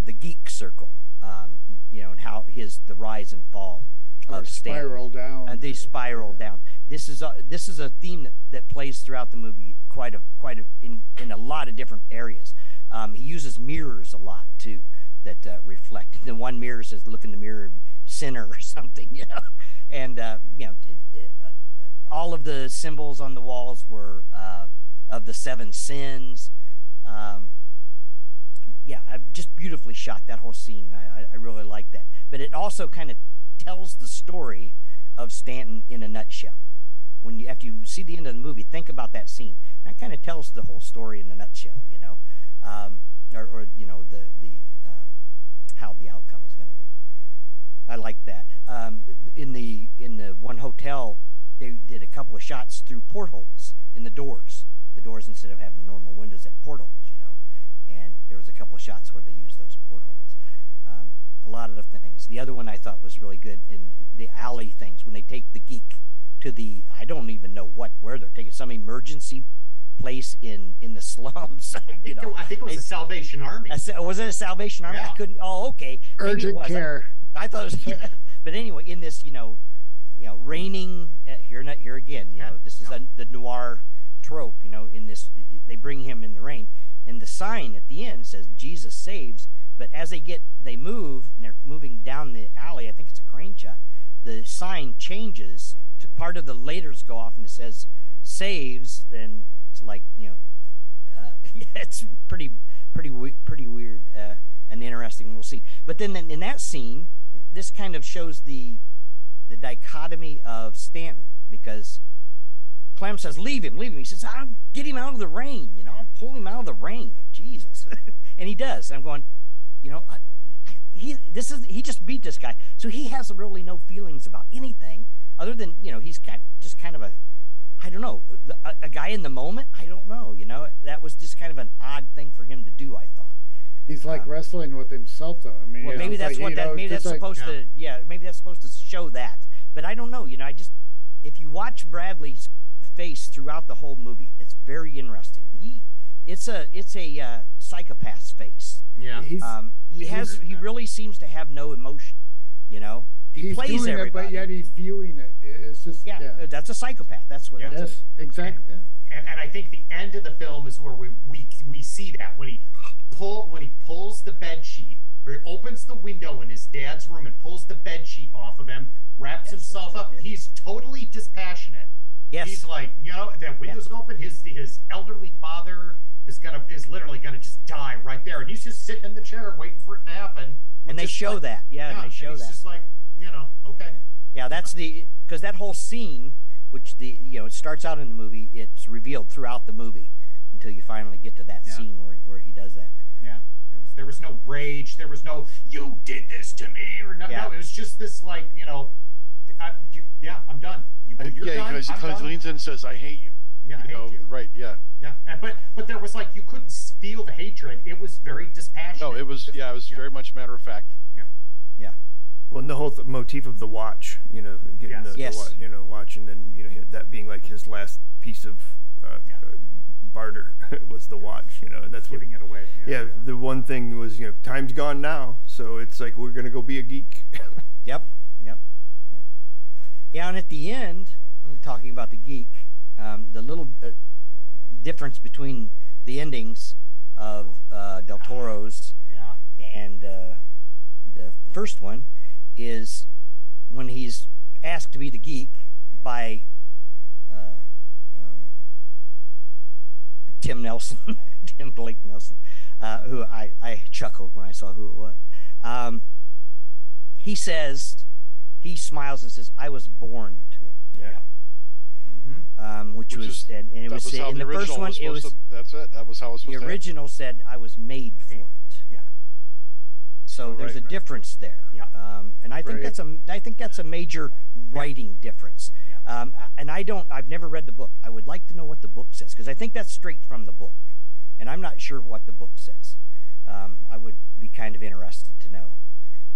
the geek circle. Um, you know, and how his the rise and fall or of spiral down. And they spiral yeah. down. This is a, this is a theme that, that plays throughout the movie quite a quite a, in in a lot of different areas. Um, he uses mirrors a lot too that uh, reflect. The one mirror says, "Look in the mirror, sinner," *laughs* or something, you know. And uh, you know, it, it, uh, all of the symbols on the walls were uh, of the seven sins. Um, yeah, I- just beautifully shot that whole scene. I, I- I really like that. But it also kind of tells the story of Stanton in a nutshell. When you after you see the end of the movie, think about that scene. That kind of tells the whole story in a nutshell, you know, um, or, or you know the the um, how the outcome is going to be. I like that. Um, in the in the one hotel, they did a couple of shots through portholes in the doors. The doors instead of having normal windows had portholes, you know. And there was a couple of shots where they used those portholes. Um, a lot of things. The other one I thought was really good in the alley things when they take the geek to the I don't even know what where they're taking some emergency place in in the *laughs* slums. I you think, know, it, I think it was the It's- Salvation Army. A sa- was it a Salvation Army? I couldn't. Oh, okay. Maybe Urgent was. I- care. I thought it was, *laughs* yeah. but anyway, in this, you know, you know, raining uh, here, not here again. You Yeah, know, this is a, the noir trope. You know, in this, they bring him in the rain, and the sign at the end says Jesus saves. But as they get, they move, and they're moving down the alley. I think it's a crane shot. The sign changes. Part of the laters go off, and it says saves. Then it's like you know, uh, *laughs* yeah, it's pretty, pretty, pretty weird uh, and interesting. We'll see. But then in, in that scene, this kind of shows the the dichotomy of Stanton because Clem says, "Leave him, leave him." He says, "I'll get him out of the rain. You know, I'll pull him out of the rain." Jesus, *laughs* and he does. I'm going, you know, I- he this is he just beat this guy, so he has really no feelings about anything other than you know he's got just kind of a I don't know a, a guy in the moment. I don't know. You know, that was just kind of an odd thing for him to do. I thought. He's like Um, wrestling with himself, though. I mean, Well, maybe that's like, what that know, maybe that's like- supposed to yeah maybe that's supposed to show that. But I don't know. You know, I just if you watch Bradley's face throughout the whole movie, it's very interesting. He it's a it's a uh, psychopath's face. yeah. He's Um, he He's- has he really seems to have no emotion. You know, he he's plays doing it, but yet he's viewing it. It's just yeah, yeah. that's a psychopath. That's what. Yeah. that's Yes, exactly. Yeah. and, and I think the end of the film is where we, we we see that when he pull when he pulls the bed sheet or he opens the window in his dad's room and pulls the bed sheet off of him, wraps Yes, himself up. what. He's totally dispassionate. yes. He's like, you know, that window's open. His his elderly father is gonna is literally gonna just die right there, and he's just sitting in the chair waiting for it to happen. and they show like- that. Yeah, and they show he's that. just like, you know, okay. Yeah, that's the because that whole scene, which the you know it starts out in the movie, it's revealed throughout the movie until you finally get to that Yeah. scene where where he does that. Yeah. There was there was no rage. There was no you did this to me or no. Yeah. No, it was just this like you know, I, you, yeah, I'm done. You, you're yeah, because he I'm kind of leans in and says, "I hate you." Yeah, I hate you. Right? Yeah. Yeah, and, but but there was like you couldn't feel the hatred. It was very dispassionate. No, it was yeah, it was Yeah. very much matter of fact. Well, and the whole th- motif of the watch, you know, getting Yes. the, the Yes. wa- you know, watch, and then you know that being like his last piece of uh, Yeah. uh, barter *laughs* was the watch, you know, and that's what. giving it away. Yeah, the one thing was, you know, time's gone now, so it's like we're gonna go be a geek. *laughs* Yep, yep. yep. Yeah, and at the end, uh, talking about the geek, um, the little uh, difference between the endings of uh, Del Toro's yeah. and uh, the first one is when he's asked to be the geek by uh, um, Tim Nelson, *laughs* Tim Blake Nelson, uh, who I, I chuckled when I saw who it was. Um, he says, he smiles and says, "I was born to it," yeah. Mm-hmm. um, which, Which was is- and, and it was, was in the the first one. was It was to. That's it. That was how it was the original said, "I was made for it." Yeah. So Oh, there's right, a right. difference there. Yeah. Um, and I think that's a I think that's a major writing difference. Yeah. Um, and I don't I've never read the book. I would like to know what the book says because I think that's straight from the book, and I'm not sure what the book says. Um, I would be kind of interested to know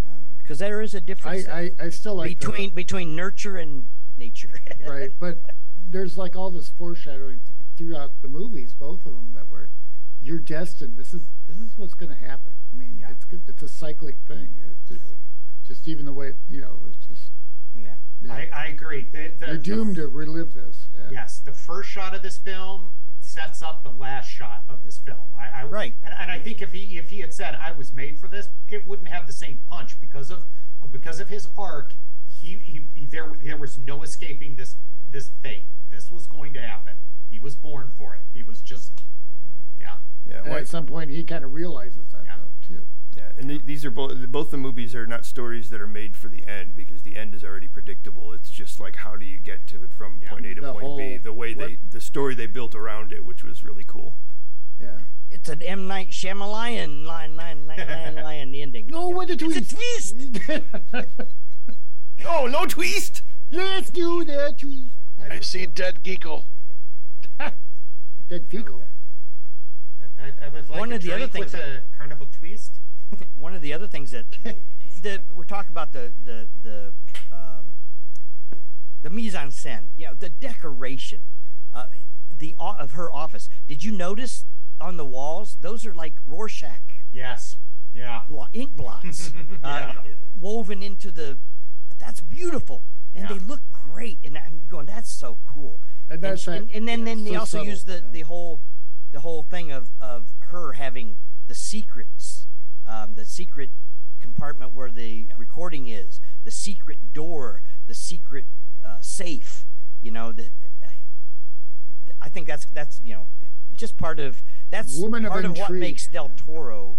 um, because there is a difference I, I, I still like the- between between nurture and nature. right, but *laughs* there's like all this foreshadowing throughout the movies, both of them, that were you're destined. This is this is what's going to happen. I mean, Yeah. it's it's a cyclic thing. It's just just even the way you know it's just Yeah. Yeah. I, I agree. The, the, You're the- doomed to relive this. Yeah. Yes, the first shot of this film sets up the last shot of this film. I, I Right. and, and I think if he if he had said I was made for this, it wouldn't have the same punch because of uh, because of his arc. He, he, he there there was no escaping this this fate. This was going to happen. He was born for it. He was just yeah. Yeah, And why- at some point, he kind of realizes that Yeah. though too. yeah, and the, these are both both the movies are not stories that are made for the end because the end is already predictable. It's just like how do you get to it from Yeah. point A to The point B? The way they the story they built around it, which was really cool. Yeah. It's an M Night Shyamalan line, line, line, line, line *laughs* ending. No, what a It's a twist! twist. *laughs* Oh, no twist! Let's do the twist. I see dead Geekle. *laughs* Dead fecal. I, I, I would like One of the other things with a carnival twist. *laughs* One of the other things that *laughs* the we talk about the the the um, the mise en scène, you know, the decoration, uh, the o- of her office. Did you notice on the walls? Those are like Rorschach Yes. Yeah. blo- ink blots *laughs* uh, Yeah. woven into the. That's beautiful, and they look great. And I'm going, that's so cool. And And, that's and, that- and then, yeah, then they so also use the, yeah. the whole the whole thing of, of her having the secrets, um, the secret compartment where the recording is, the secret door, the secret uh, safe. You know, the, I think that's that's you know just part of that's Woman part of, what makes Del Toro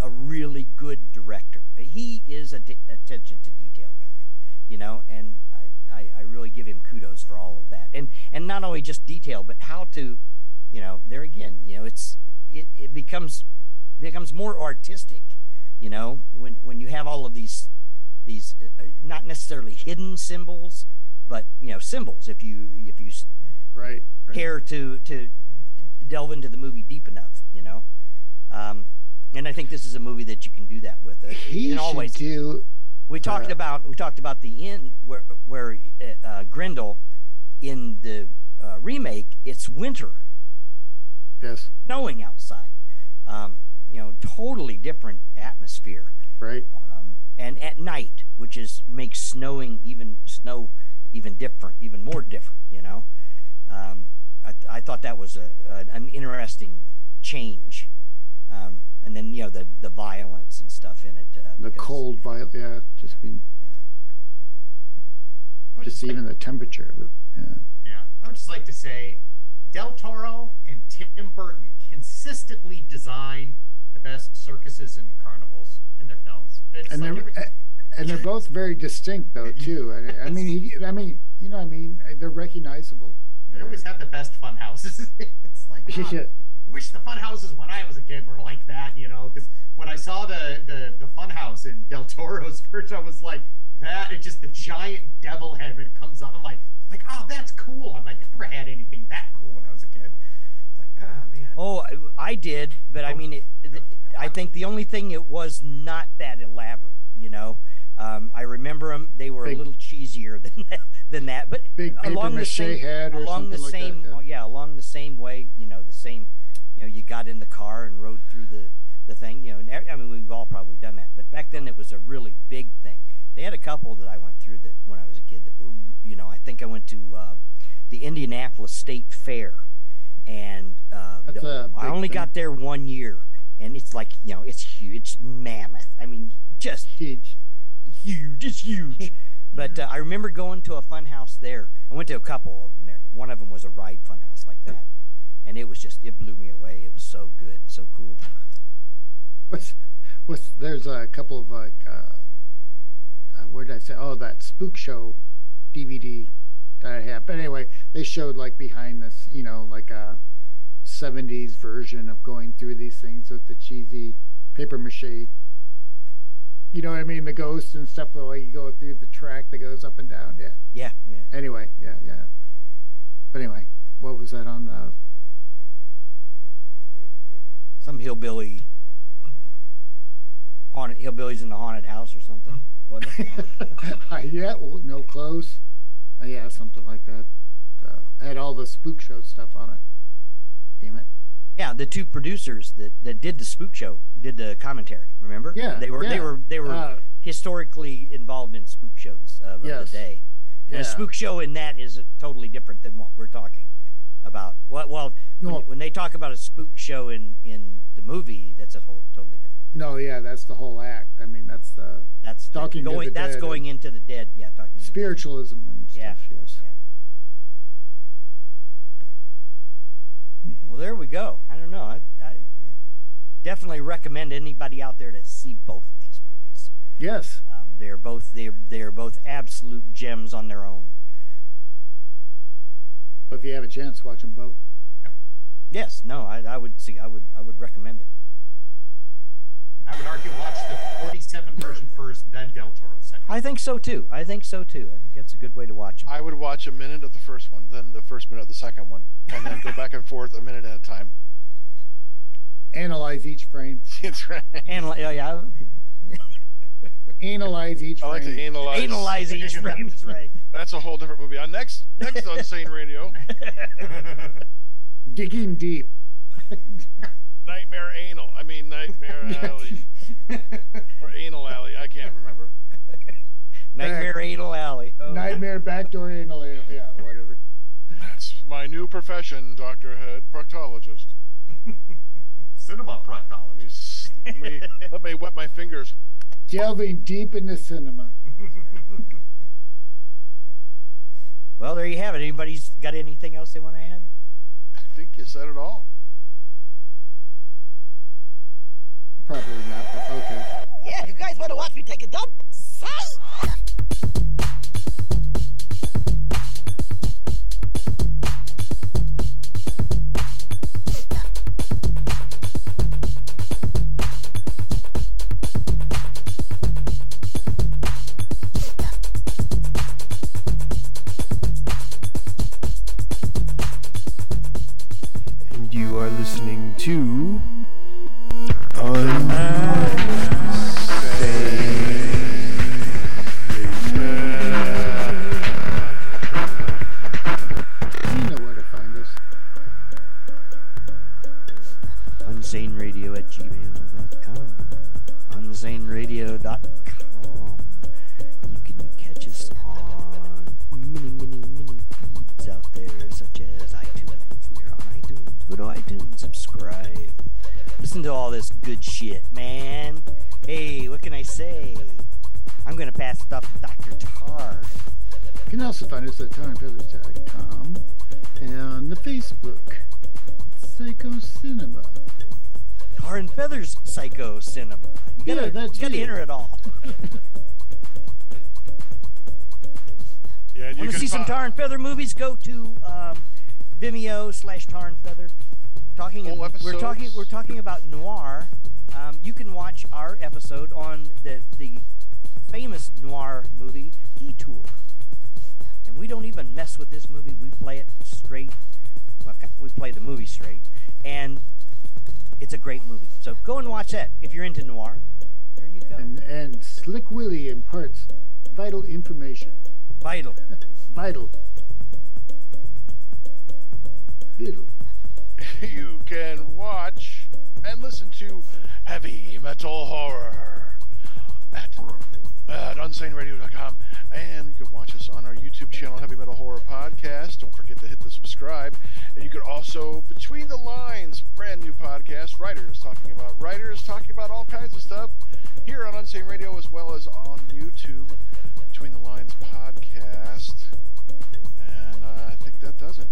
a really good director. He is a de- attention to detail guy, you know, and I, I, I really give him kudos for all of that. And and not only just detail, but how to, you know, there again, you know, it's it, it becomes becomes more artistic, you know, when when you have all of these these uh, not necessarily hidden symbols, but you know, symbols. If you if you right. right. care to to delve into the movie deep enough, you know. Um, and I think this is a movie that you can do that with. Uh, He should ways, do. we talked uh, about we talked about the end where where uh, uh, Grindle in the uh, remake it's winter, Yes. snowing outside. Um, you know, totally different atmosphere. Right. Um, and at night, which is makes snowing even snow even different, even more different. You know, um, I, I thought that was a, a an interesting change. Um, and then you know the the violence and stuff in it. Uh, The cold violence, Yeah. Just being. Yeah. I Just even the temperature. Yeah. Yeah, I would just like to say, Del Toro and Tim Burton consistently design the best circuses and carnivals in their films. It's and like they're every- eh, and they're *laughs* both very distinct though *laughs* too. I, I mean, he, I mean, you know, I mean, eh, they're recognizable. they always have the best fun houses. *laughs* it's like, Yeah. Ah, wish the fun houses when I was a kid were like that, you know, because when I saw the, the the fun house in Del Toro's version, I was like, that it's just the giant devil head when it comes up. I'm like, I'm like, oh, that's cool. I'm like, I never had anything that cool when I was a kid. It's like, oh man. Oh, I, I did, but I Oh, mean, it, yeah. I think the only thing it was not that elaborate. You know, um, I remember them; they were Big- a little cheesier *laughs* than that, than that. But Big paper along the mache same, head along the like same, that. oh, yeah, along the same way. You know, the same. You know, you got in the car and rode through the the thing. You know, and I mean, we've all probably done that. But back then, it was a really big thing. They had a couple that I went through that when I was a kid that were, you know, I think I went to uh, the Indianapolis State Fair, and uh, the- I only thing. got there one year, and it's like you know, it's huge, it's mammoth. I mean, just Huge. huge, it's huge. *laughs* but uh, I remember going to a fun house there. I went to a couple of them there, but one of them was a ride fun house like that, and it was just it blew me away. It was so good, so cool. What's, what's, there's a couple of like, uh, uh, where did I say? Oh, that Spook Show DVD that I have. But anyway, they showed like behind this, you know, like a 70s version of going through these things with the cheesy paper mache. You know what I mean? The ghosts and stuff. The way you go through the track that goes up and down. Yeah. Yeah, yeah. Anyway, yeah, yeah. But anyway, what was that on? Uh, Some hillbilly haunted hillbillies in the haunted house or something. *laughs* Yeah, well, no clothes. Uh, yeah, something like that. Uh, had all the spook show stuff on it. Damn it. Yeah, the two producers that, that did the spook show did the commentary. Remember? Yeah, they were they were they were Uh, historically involved in spook shows of, of the day. And Yeah. a spook show in that is totally different than what we're talking about. Well, well when, No. when they talk about a spook show in in the movie, that's a whole, totally different. No, yeah, that's the whole act. I mean, that's the That's the- Talking to going. the that's dead going into the dead. Yeah, talking. spiritualism and Yeah. stuff. Yes. Yeah. Well, there we go. I don't know. I, I yeah. definitely recommend anybody out there to see both of these movies. Yes. Um, they're both they're they're both absolute gems on their own. But if you have a chance, watch them both. Yes, no, I, I would see. I would I would recommend it. I would argue watch the 47 version first, then Del Toro second. I think so too. I think so too. I think that's a good way to watch them. I would watch a minute of the first one, then the first minute of the second one, and then go back and forth a minute at a time. Analyze each frame. *laughs* That's right. And yeah, oh, yeah, okay. Analyze each I like to analyze. analyze each *laughs* frame. That's right. That's a whole different movie. On next, next Unsane Radio, *laughs* Digging deep. Nightmare Anal. I mean Nightmare *laughs* Alley *laughs* or Anal Alley. I can't remember. *laughs* Nightmare Anal Alley. Oh. Nightmare backdoor anal. Yeah, whatever. That's my new profession, Doctor Head, proctologist. Cinema Let me, let me let me wet my fingers. Delving deep into cinema. Well, there you have it. Anybody's got anything else they want to add? I think you said it all. Probably not, but okay. Yeah, you guys want to watch me take a dump? Say! And you are listening to. Unsaneradio at gmail.com. Unsaneradio.com. You can catch us on many, many, many feeds out there, such as iTunes. We're on iTunes. Go to iTunes, subscribe. Listen to all this good shit, man. Hey, what can I say? I'm going to pass it off to Dr. Tarr. You can also find us at timeandfeathers.com and on the Facebook. Psycho Cinema. Tarr and Fethers Psycho Cinema. You gotta, Yeah, that's you gotta you. enter it all. *laughs* Yeah, and you Want to can see some fi- Tarr and Fether movies? Go to um, Vimeo slash Tarr and Fether. Talking, Full we're talking, we're talking about noir. Um, you can watch our episode on the the famous noir movie Detour. And we don't even mess with this movie. We play it straight. Well, we play the movie straight, and it's a great movie. So go and watch that if you're into noir. There you go. And, and Slick Willie imparts vital information. Vital. *laughs* Vital. Vital. *laughs* you can watch and listen to heavy metal horror at, at unsaneradio.com. And you can watch us on our YouTube channel, Heavy Metal Horror Podcast. Don't forget to hit the subscribe. And you can also, Between the Lines, brand new podcast, writers talking about writers, talking about all kinds of stuff here on Unsane Radio as well as on YouTube. Between the Lines podcast. And uh, I think that does it.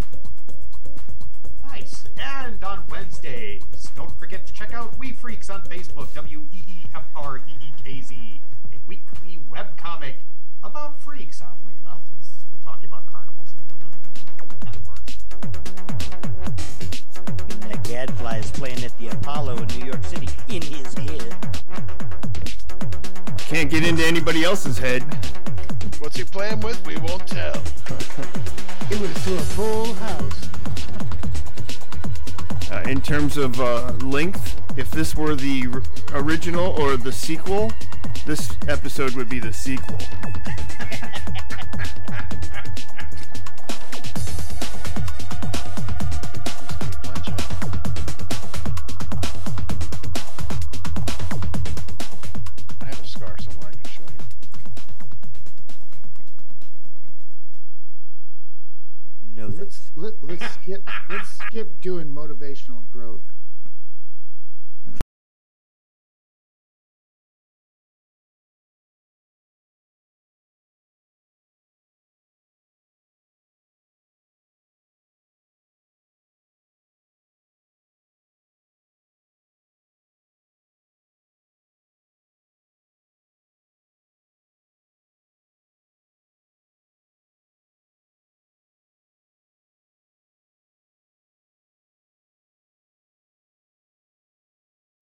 Nice. And on Wednesdays, don't forget to check out Wee Freekz on Facebook, W E E F R E E K Z, a weekly webcomic about freaks, oddly enough. since We're talking about carnivals. That works. And that gadfly is playing at the Apollo in New York City in his head. Can't get into anybody else's head. What's he playing with? We won't tell. *laughs* It was to a full house. Uh, in terms of uh, length, if this were the r- original or the sequel, this episode would be the sequel. I have a scar somewhere I can show you. No. Let's let's skip let's skip doing